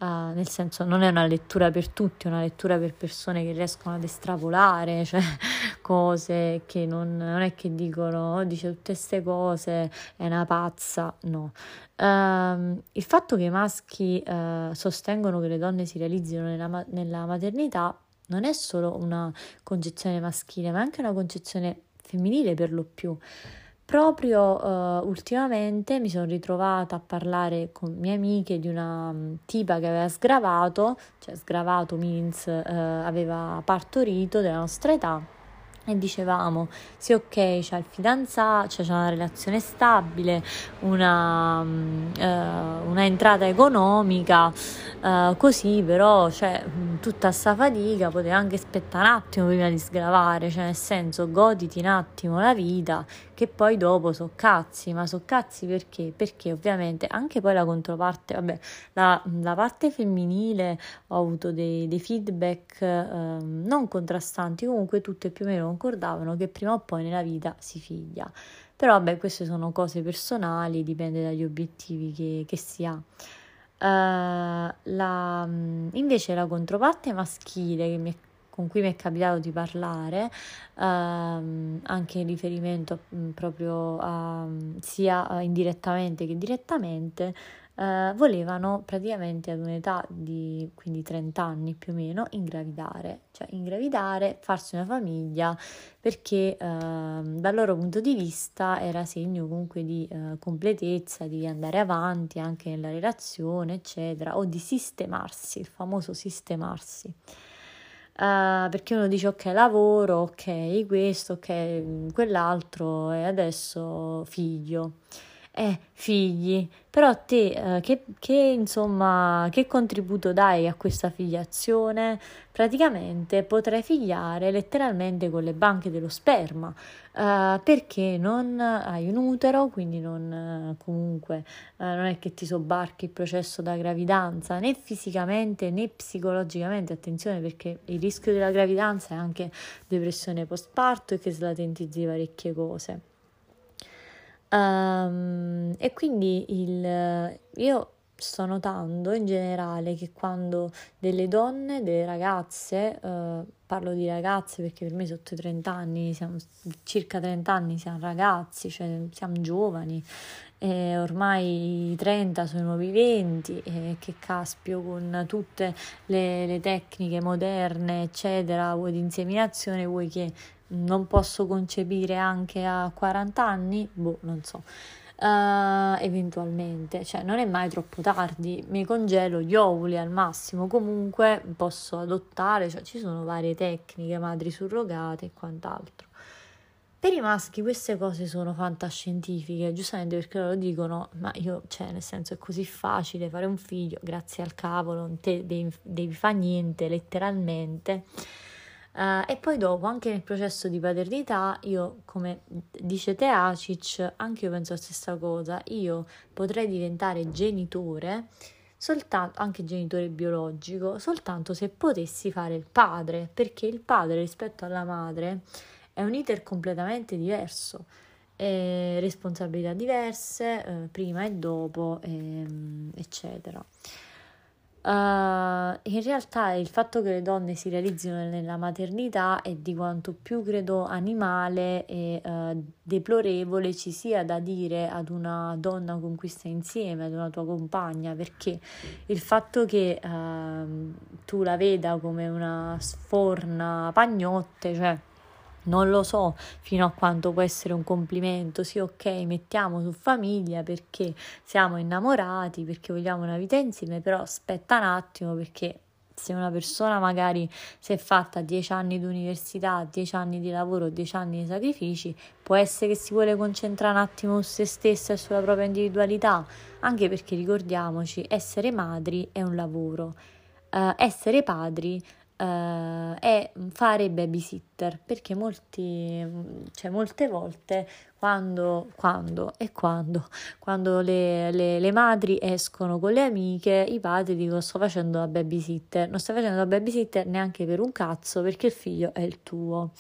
Speaker 1: Uh, nel senso non è una lettura per tutti, è una lettura per persone che riescono ad estrapolare, <laughs> cioè cose che non, non è che dicono, oh, dice tutte queste cose, è una pazza, no. Uh, il fatto che i maschi uh, sostengono che le donne si realizzino nella, nella maternità non è solo una concezione maschile, ma è anche una concezione femminile per lo più. Proprio uh, ultimamente mi sono ritrovata a parlare con mie amiche di una um, tipa che aveva sgravato, cioè sgravato means uh, aveva partorito della nostra età e dicevamo sì ok c'è il fidanzato cioè c'è una relazione stabile una, uh, una entrata economica uh, così però cioè, tutta sta fatica poteva anche aspettare un attimo prima di sgravare cioè nel senso goditi un attimo la vita che poi dopo so cazzi ma so cazzi perché perché ovviamente anche poi la controparte vabbè la, la parte femminile ho avuto dei, dei feedback uh, non contrastanti comunque tutte più o meno concordavano che prima o poi nella vita si figlia. Però vabbè, queste sono cose personali, dipende dagli obiettivi che, che si ha. Uh, la, invece la controparte maschile mi, con cui mi è capitato di parlare, uh, anche in riferimento mh, proprio a, sia indirettamente che direttamente, eh, volevano praticamente ad un'età di quindi 30 anni più o meno ingravidare, cioè ingravidare, farsi una famiglia perché eh, dal loro punto di vista era segno comunque di eh, completezza, di andare avanti anche nella relazione, eccetera, o di sistemarsi, il famoso sistemarsi. Uh, perché uno dice ok lavoro, ok questo, ok quell'altro e adesso figlio eh, figli, però te eh, che, che, insomma, che contributo dai a questa filiazione? Praticamente potrei figliare letteralmente con le banche dello sperma, eh, perché non hai un utero, quindi non comunque eh, non è che ti sobbarchi il processo da gravidanza né fisicamente né psicologicamente, attenzione perché il rischio della gravidanza è anche depressione postparto e che slatentizzi parecchie cose. Um, e quindi il, io sto notando in generale che quando delle donne, delle ragazze, uh, parlo di ragazze perché per me sotto i 30 anni, siamo, circa 30 anni siamo ragazzi, cioè siamo giovani, e ormai i 30 sono i nuovi 20 e che caspio con tutte le, le tecniche moderne eccetera, vuoi di inseminazione, vuoi che non posso concepire anche a 40 anni? Boh, non so. Uh, eventualmente, cioè non è mai troppo tardi, mi congelo gli ovuli al massimo, comunque posso adottare, cioè ci sono varie tecniche, madri surrogate e quant'altro. Per i maschi queste cose sono fantascientifiche, giustamente perché loro dicono, ma io, cioè, nel senso è così facile fare un figlio, grazie al cavolo, non te devi, devi fare niente, letteralmente. Uh, e poi dopo, anche nel processo di paternità, io, come dice Teacic, anche io penso la stessa cosa, io potrei diventare genitore, soltanto, anche genitore biologico, soltanto se potessi fare il padre, perché il padre rispetto alla madre è un iter completamente diverso, eh, responsabilità diverse, eh, prima e dopo, ehm, eccetera. Uh, in realtà il fatto che le donne si realizzino nella maternità è di quanto più credo animale e uh, deplorevole ci sia da dire ad una donna con cui stai insieme, ad una tua compagna, perché il fatto che uh, tu la veda come una sforna pagnotte, cioè non lo so fino a quanto può essere un complimento, sì ok, mettiamo su famiglia perché siamo innamorati, perché vogliamo una vita insieme, però aspetta un attimo perché se una persona magari si è fatta 10 anni di università, 10 anni di lavoro, 10 anni di sacrifici, può essere che si vuole concentrare un attimo su se stessa e sulla propria individualità, anche perché ricordiamoci, essere madri è un lavoro, uh, essere padri uh, è fare babysitter perché molti, cioè molte volte quando, quando e quando, quando le, le, le, madri escono con le amiche, i padri dicono sto facendo la babysitter, non stai facendo la babysitter neanche per un cazzo perché il figlio è il tuo.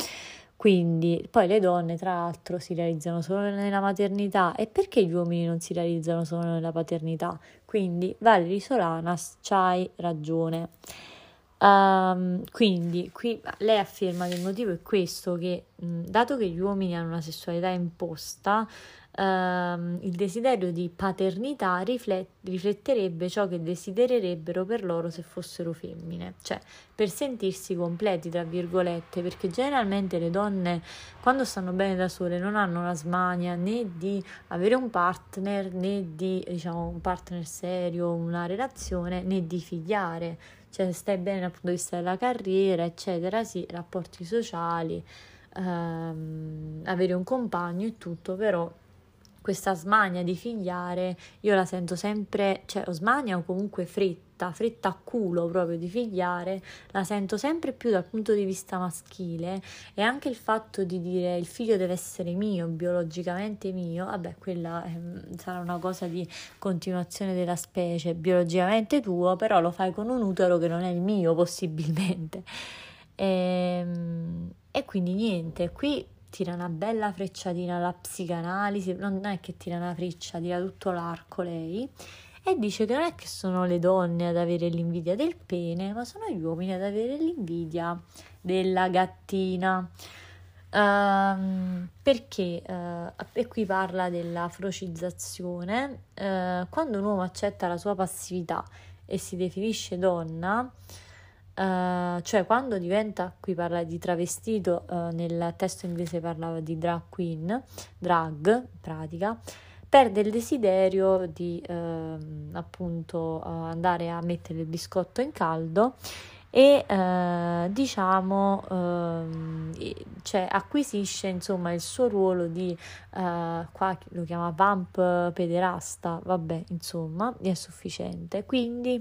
Speaker 1: Quindi poi le donne, tra l'altro, si realizzano solo nella maternità e perché gli uomini non si realizzano solo nella paternità? Quindi Valerie Solanas, c'hai ragione. Um, quindi qui lei afferma che il motivo è questo, che mh, dato che gli uomini hanno una sessualità imposta, um, il desiderio di paternità riflet- rifletterebbe ciò che desidererebbero per loro se fossero femmine, cioè per sentirsi completi, tra virgolette, perché generalmente le donne quando stanno bene da sole non hanno la smania né di avere un partner né di diciamo un partner serio, una relazione né di figliare cioè stai bene dal punto di vista della carriera, eccetera, sì, rapporti sociali, ehm, avere un compagno e tutto, però questa smania di figliare io la sento sempre, cioè o smania o comunque fretta, fretta a culo proprio di figliare, la sento sempre più dal punto di vista maschile e anche il fatto di dire il figlio deve essere mio, biologicamente mio, vabbè quella è, sarà una cosa di continuazione della specie, biologicamente tuo, però lo fai con un utero che non è il mio possibilmente. E, ehm, e quindi niente, qui tira una bella frecciatina alla psicanalisi, non è che tira una freccia, tira tutto l'arco lei e dice che non è che sono le donne ad avere l'invidia del pene, ma sono gli uomini ad avere l'invidia della gattina. Uh, perché uh, e qui parla della frocizzazione uh, quando un uomo accetta la sua passività e si definisce donna Uh, cioè quando diventa, qui parla di travestito, nel testo inglese parlava di drag queen, drag in pratica, perde il desiderio di uh, appunto andare a mettere il biscotto in caldo e diciamo ehm, cioè, acquisisce insomma il suo ruolo di qua lo chiama vamp pederasta vabbè insomma è sufficiente. Quindi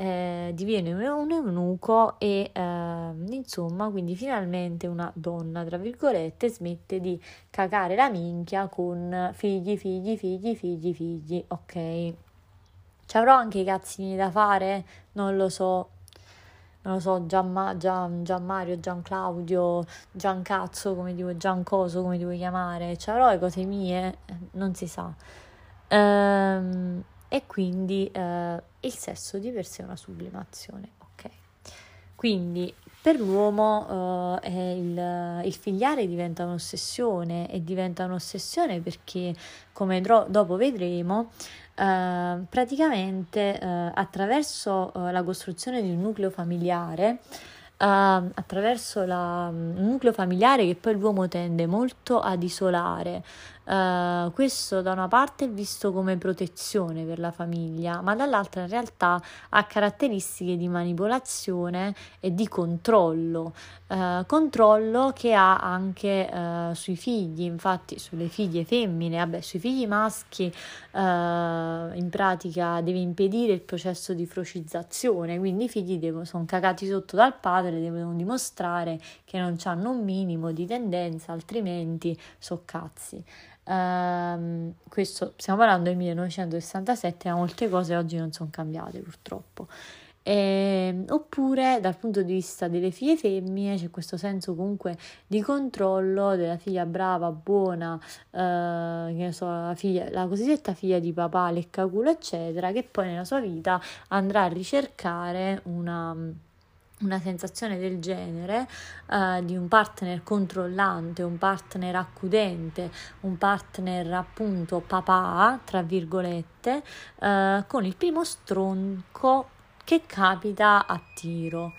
Speaker 1: eh, diviene un eunuco e eh, insomma quindi finalmente una donna tra virgolette smette di cagare la minchia con figli figli figli figli figli ok? Ci avrò anche i cazzini da fare? Non lo so. Non lo so, Gian, Gian, Gian Mario, Gian Claudio, Gian Cazzo, come dico, Gian Coso, come ti vuoi chiamare, ci avrò le cose mie, non si sa. Ehm, e quindi eh, il sesso di per sé è una sublimazione. Ok, quindi per l'uomo eh, il, il, figliare diventa un'ossessione e diventa un'ossessione perché, come dro- dopo vedremo, eh, praticamente eh, attraverso eh, la costruzione di un nucleo familiare Uh, attraverso la, un nucleo familiare che poi l'uomo tende molto ad isolare. Uh, questo da una parte è visto come protezione per la famiglia, ma dall'altra in realtà ha caratteristiche di manipolazione e di controllo. Uh, controllo che ha anche sui figli, infatti sulle figlie femmine, vabbè, sui figli maschi in pratica deve impedire il processo di frocizzazione, quindi i figli devono, sono cagati sotto dal padre padre devono dimostrare che non hanno un minimo di tendenza, altrimenti so cazzi. Um, questo stiamo parlando del 1967, ma molte cose oggi non sono cambiate purtroppo. E, ehm, oppure dal punto di vista delle figlie femmine c'è questo senso comunque di controllo della figlia brava, buona, eh, che so, la, figlia, la cosiddetta figlia di papà, leccaculo, eccetera, che poi nella sua vita andrà a ricercare una una sensazione del genere uh, di un partner controllante, un partner accudente, un partner appunto papà, tra virgolette, uh, con il primo stronco che capita a tiro.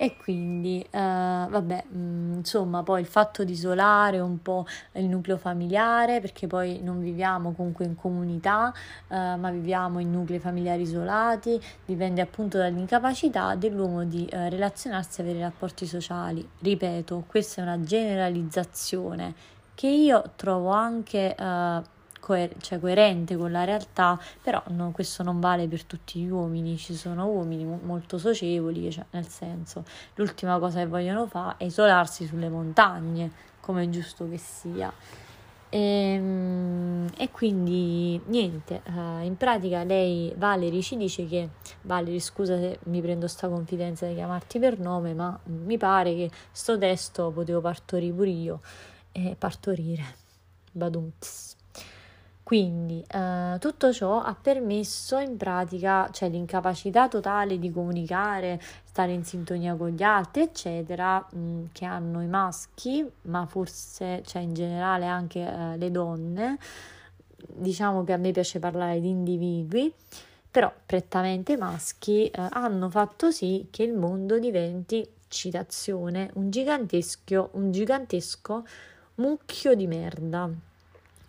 Speaker 1: E quindi, eh, vabbè, mh, mm, insomma, poi il fatto di isolare un po' il nucleo familiare, perché poi non viviamo comunque in comunità, eh, ma viviamo in nuclei familiari isolati, dipende appunto dall'incapacità dell'uomo di eh, relazionarsi e avere rapporti sociali. Ripeto, questa è una generalizzazione che io trovo anche eh, coer- cioè coerente con la realtà, però no, questo non vale per tutti gli uomini, ci sono uomini mo- molto socievoli, cioè, nel senso l'ultima cosa che vogliono fare è isolarsi sulle montagne, come è giusto che sia. E, ehm, e, quindi niente, uh, in pratica lei Valerie ci dice che Valerie scusa se mi prendo sta confidenza di chiamarti per nome, ma mi pare che sto testo potevo partorire pure io e partorire, badunz. Quindi eh, tutto ciò ha permesso in pratica, cioè l'incapacità totale di comunicare, stare in sintonia con gli altri, eccetera, mh, che hanno i maschi, ma forse, cioè in generale anche eh, le donne. Diciamo che a me piace parlare di individui, però prettamente maschi eh, hanno fatto sì che il mondo diventi, citazione, un gigantesco, un gigantesco mucchio di merda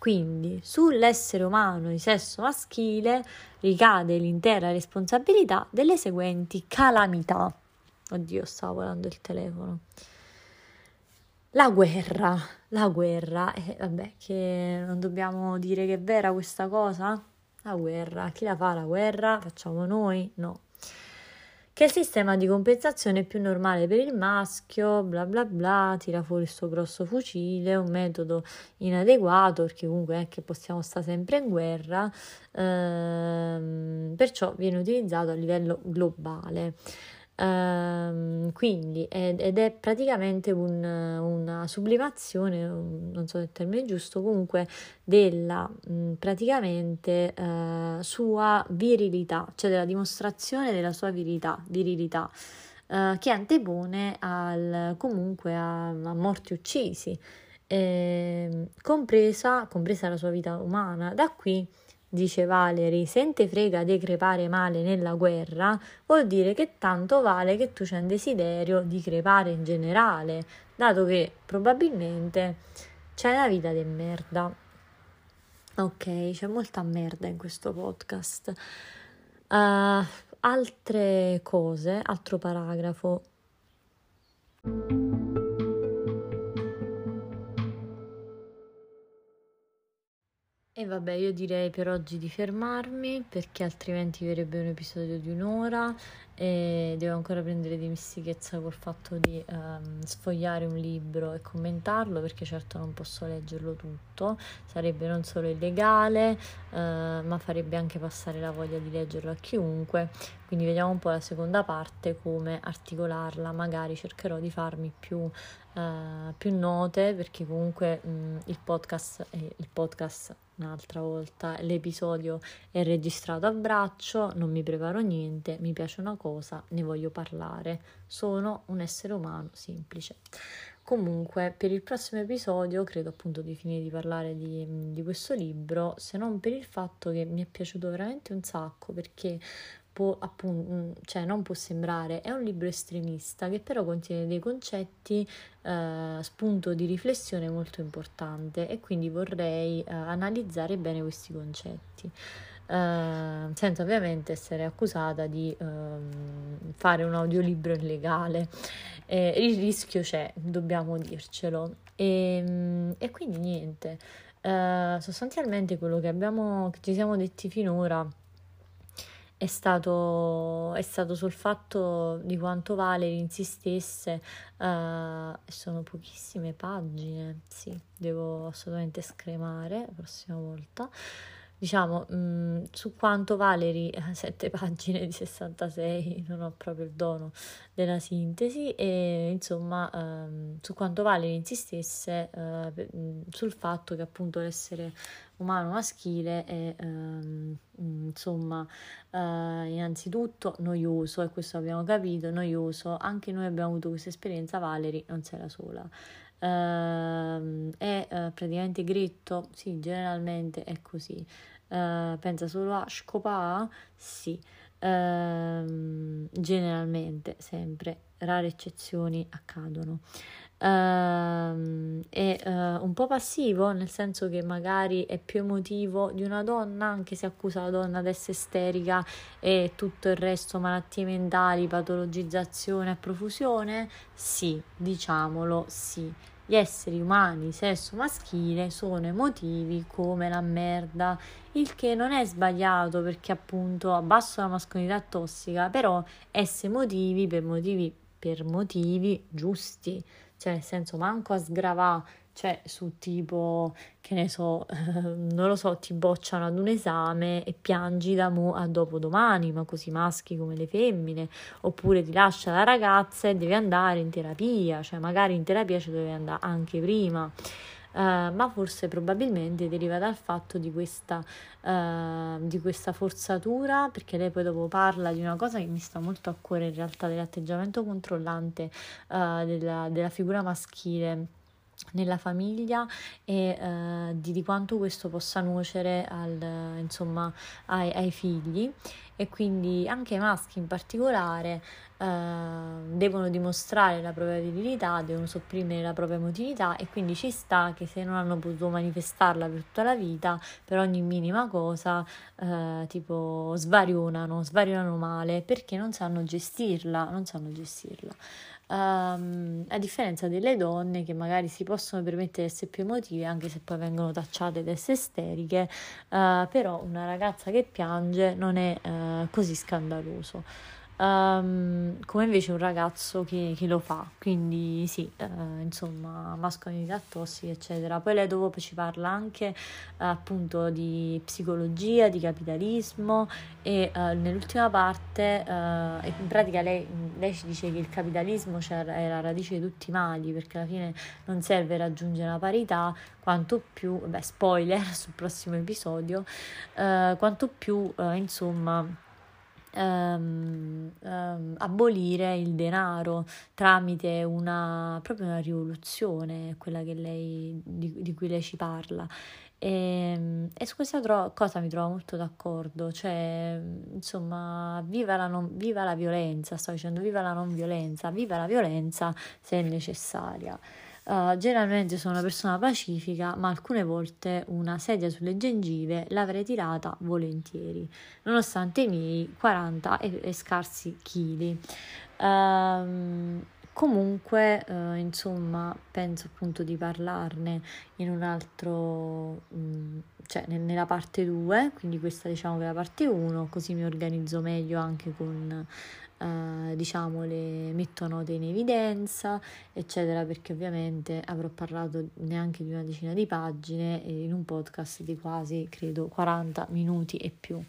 Speaker 1: quindi sull'essere umano di sesso maschile ricade l'intera responsabilità delle seguenti calamità. Oddio, stavo volando il telefono. La guerra, la guerra, eh, vabbè, che non dobbiamo dire che è vera questa cosa? La guerra, chi la fa la guerra? Facciamo noi? No che il sistema di compensazione più normale per il maschio, bla bla bla, tira fuori il suo grosso fucile, un metodo inadeguato perché comunque è che possiamo stare sempre in guerra, ehm, perciò viene utilizzato a livello globale. Uh, quindi ed, ed, è praticamente un, una sublimazione, non so se il termine è giusto, comunque della mh, praticamente uh, sua virilità, cioè della dimostrazione della sua virilità, virilità uh, che antepone al, comunque a, a morti uccisi, eh, compresa, compresa la sua vita umana. Da qui dice Valerie, se te frega di crepare male nella guerra, vuol dire che tanto vale che tu c'hai un desiderio di crepare in generale, dato che probabilmente c'è una vita di merda. Ok, c'è molta merda in questo podcast. Uh, altre cose, altro paragrafo. E vabbè, io direi per oggi di fermarmi perché altrimenti verrebbe un episodio di un'ora e devo ancora prendere dimestichezza col fatto di um, sfogliare un libro e commentarlo perché certo non posso leggerlo tutto, sarebbe non solo illegale uh, ma farebbe anche passare la voglia di leggerlo a chiunque, quindi vediamo un po' la seconda parte come articolarla, magari cercherò di farmi più, uh, più note perché comunque um, il podcast, eh, il podcast un'altra volta l'episodio è registrato a braccio, non mi preparo niente, mi piace una cosa, ne voglio parlare. Sono un essere umano semplice. Comunque, per il prossimo episodio credo appunto di finire di parlare di, di questo libro, se non per il fatto che mi è piaciuto veramente un sacco perché può, appunto, mm, cioè non può sembrare, è un libro estremista che però contiene dei concetti, eh, spunto di riflessione molto importante e quindi vorrei eh, analizzare bene questi concetti. Uh, senza ovviamente essere accusata di uh, fare un audiolibro illegale. Eh, il rischio c'è, dobbiamo dircelo. E, e quindi niente, uh, sostanzialmente quello che, abbiamo, che ci siamo detti finora è stato, è stato sul fatto di quanto Valerie insistesse, uh, sono pochissime pagine, sì, devo assolutamente scremare la prossima volta, diciamo, mh, mm, su quanto Valerie, sette pagine di 66, non ho proprio il dono della sintesi, e insomma, ehm, su quanto Valerie insistesse eh, mm, sul fatto che appunto l'essere umano maschile è, ehm, insomma, eh, innanzitutto noioso, e questo abbiamo capito, noioso, anche noi abbiamo avuto questa esperienza, Valerie non sei la sola. Uh, è uh, praticamente gritto? Sì, generalmente è così. Uh, pensa solo a scopà? Sì, ehm, generalmente, sempre, rare eccezioni accadono. Uh, è uh, un po' passivo, nel senso che magari è più emotivo di una donna, anche se accusa la donna di essere isterica e tutto il resto, malattie mentali, patologizzazione a profusione? Sì, diciamolo, sì. Gli esseri umani, sesso maschile, sono emotivi come la merda, il che non è sbagliato perché appunto abbasso la mascolinità tossica, però essere emotivi per motivi, per motivi giusti, cioè nel senso manco a sgravare cioè su tipo, che ne so, <laughs> non lo so, ti bocciano ad un esame e piangi da mo a dopodomani, ma così maschi come le femmine, oppure ti lascia la ragazza e devi andare in terapia, cioè magari in terapia ci dovevi andare anche prima. Uh, ma forse probabilmente deriva dal fatto di questa, uh, di questa forzatura, perché lei poi dopo parla di una cosa che mi sta molto a cuore in realtà, dell'atteggiamento controllante uh, della, della figura maschile nella famiglia e uh, di, di, quanto questo possa nuocere al, insomma, ai, ai, figli e quindi anche i maschi in particolare uh, devono dimostrare la propria virilità, devono sopprimere la propria emotività e quindi ci sta che se non hanno potuto manifestarla per tutta la vita, per ogni minima cosa, uh, tipo svarionano, svarionano male perché non sanno gestirla, non sanno gestirla um, a differenza delle donne che magari si possono permettere di essere più emotive anche se poi vengono tacciate di essere isteriche, uh, però una ragazza che piange non è uh, così scandaloso um, come invece un ragazzo che, che, lo fa, quindi sì, uh, insomma, mascolinità tossica, eccetera. Poi lei dopo ci parla anche uh, appunto di psicologia, di capitalismo e uh, nell'ultima parte, in pratica lei, lei, ci dice che il capitalismo è la radice di tutti i mali, perché alla fine non serve raggiungere la parità, quanto più, beh, spoiler <laughs> sul prossimo episodio, quanto più, insomma, um, um, abolire il denaro tramite una, proprio una rivoluzione, quella lei, di, di, cui lei ci parla. E, ehm, e su questa tro- cosa mi trovo molto d'accordo, cioè, insomma, viva la, non, viva la violenza, sto dicendo viva la non violenza, viva la violenza se è necessaria. Uh, generalmente sono una persona pacifica, ma alcune volte una sedia sulle gengive l'avrei tirata volentieri, nonostante i miei 40 e, e scarsi chili. Uh, comunque, uh, insomma, penso appunto di parlarne in un altro, um, cioè nella parte 2, quindi questa diciamo che è la parte 1, così mi organizzo meglio anche con eh, diciamo le metto note in evidenza eccetera perché ovviamente avrò parlato neanche di una decina di pagine in un podcast di quasi credo 40 minuti e più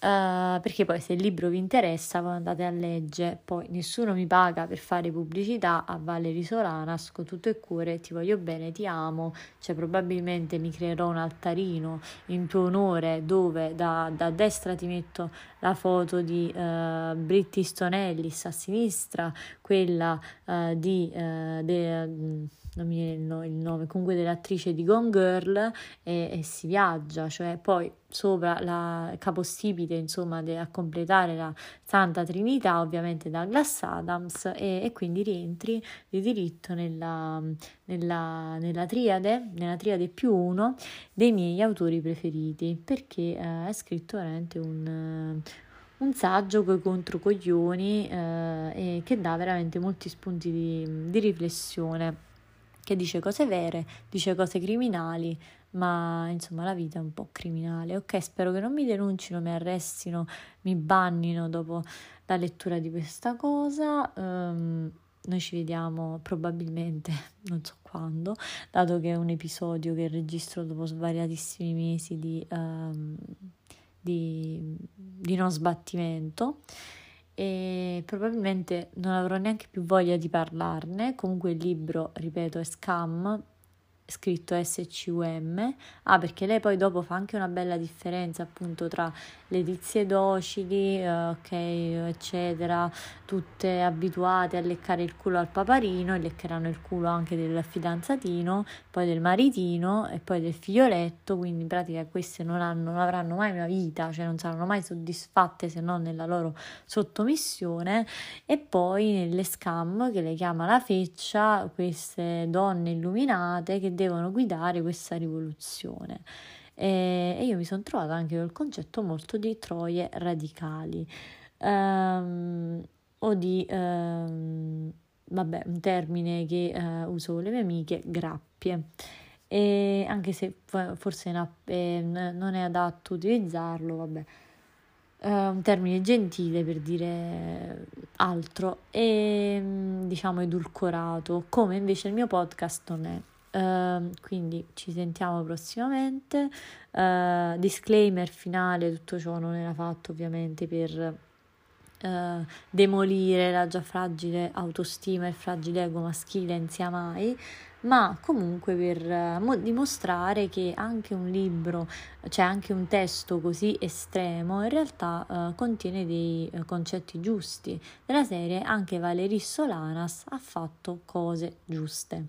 Speaker 1: Uh, perché poi se il libro vi interessa voi andate a leggere, poi nessuno mi paga per fare pubblicità. A Valerie Solanas con tutto il cuore, ti voglio bene, ti amo, cioè probabilmente mi creerò un altarino in tuo onore dove da, da destra ti metto la foto di uh, Britti Stonellis, a sinistra quella uh, di... De, non mi viene il nome, comunque dell'attrice di Gone Girl e, e si viaggia, cioè poi sopra la capostipite insomma de, a completare la Santa Trinità ovviamente da Glass Adams e, e quindi rientri di diritto nella, nella, nella, triade, nella triade più uno dei miei autori preferiti perché eh, è scritto veramente un un saggio con i controcoglioni eh, che dà veramente molti spunti di, di riflessione che dice cose vere, dice cose criminali, ma insomma la vita è un po' criminale. Ok, spero che non mi denuncino, mi arrestino, mi bannino dopo la lettura di questa cosa. Um, noi ci vediamo probabilmente, <laughs> non so quando, dato che è un episodio che registro dopo svariatissimi mesi di, um, di, di non sbattimento e probabilmente non avrò neanche più voglia di parlarne. Comunque il libro, ripeto, è Scam scritto SCUM, ah perché lei poi dopo fa anche una bella differenza appunto tra le tizie docili, eh, ok, eccetera, tutte abituate a leccare il culo al paparino e leccheranno il culo anche del fidanzatino, poi del maritino e poi del figlioletto, quindi in pratica queste non, hanno, non avranno mai una vita, cioè non saranno mai soddisfatte se non nella loro sottomissione. E poi nelle scam che le chiama la feccia, queste donne illuminate che devono guidare questa rivoluzione. E, io mi sono trovata anche col concetto molto di troie radicali um, o di, um, vabbè, un termine che uh, uso con le mie amiche, grappie. E anche se forse eh, non è adatto utilizzarlo, vabbè, uh, un termine gentile per dire altro e diciamo edulcorato, come invece il mio podcast non è. Uh, quindi ci sentiamo prossimamente. Uh, disclaimer finale: tutto ciò non era fatto ovviamente per uh, demolire la già fragile autostima e il fragile ego maschile in sia mai, ma comunque per mo- dimostrare che anche un libro, cioè anche un testo così estremo, in realtà contiene dei concetti giusti. Della serie anche Valerie Solanas ha fatto cose giuste.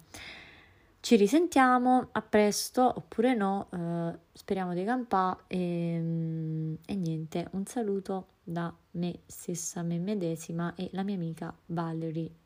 Speaker 1: Ci risentiamo, a presto oppure no, eh, speriamo di campare e, mm, e niente, un saluto da me stessa, me medesima e la mia amica Valerie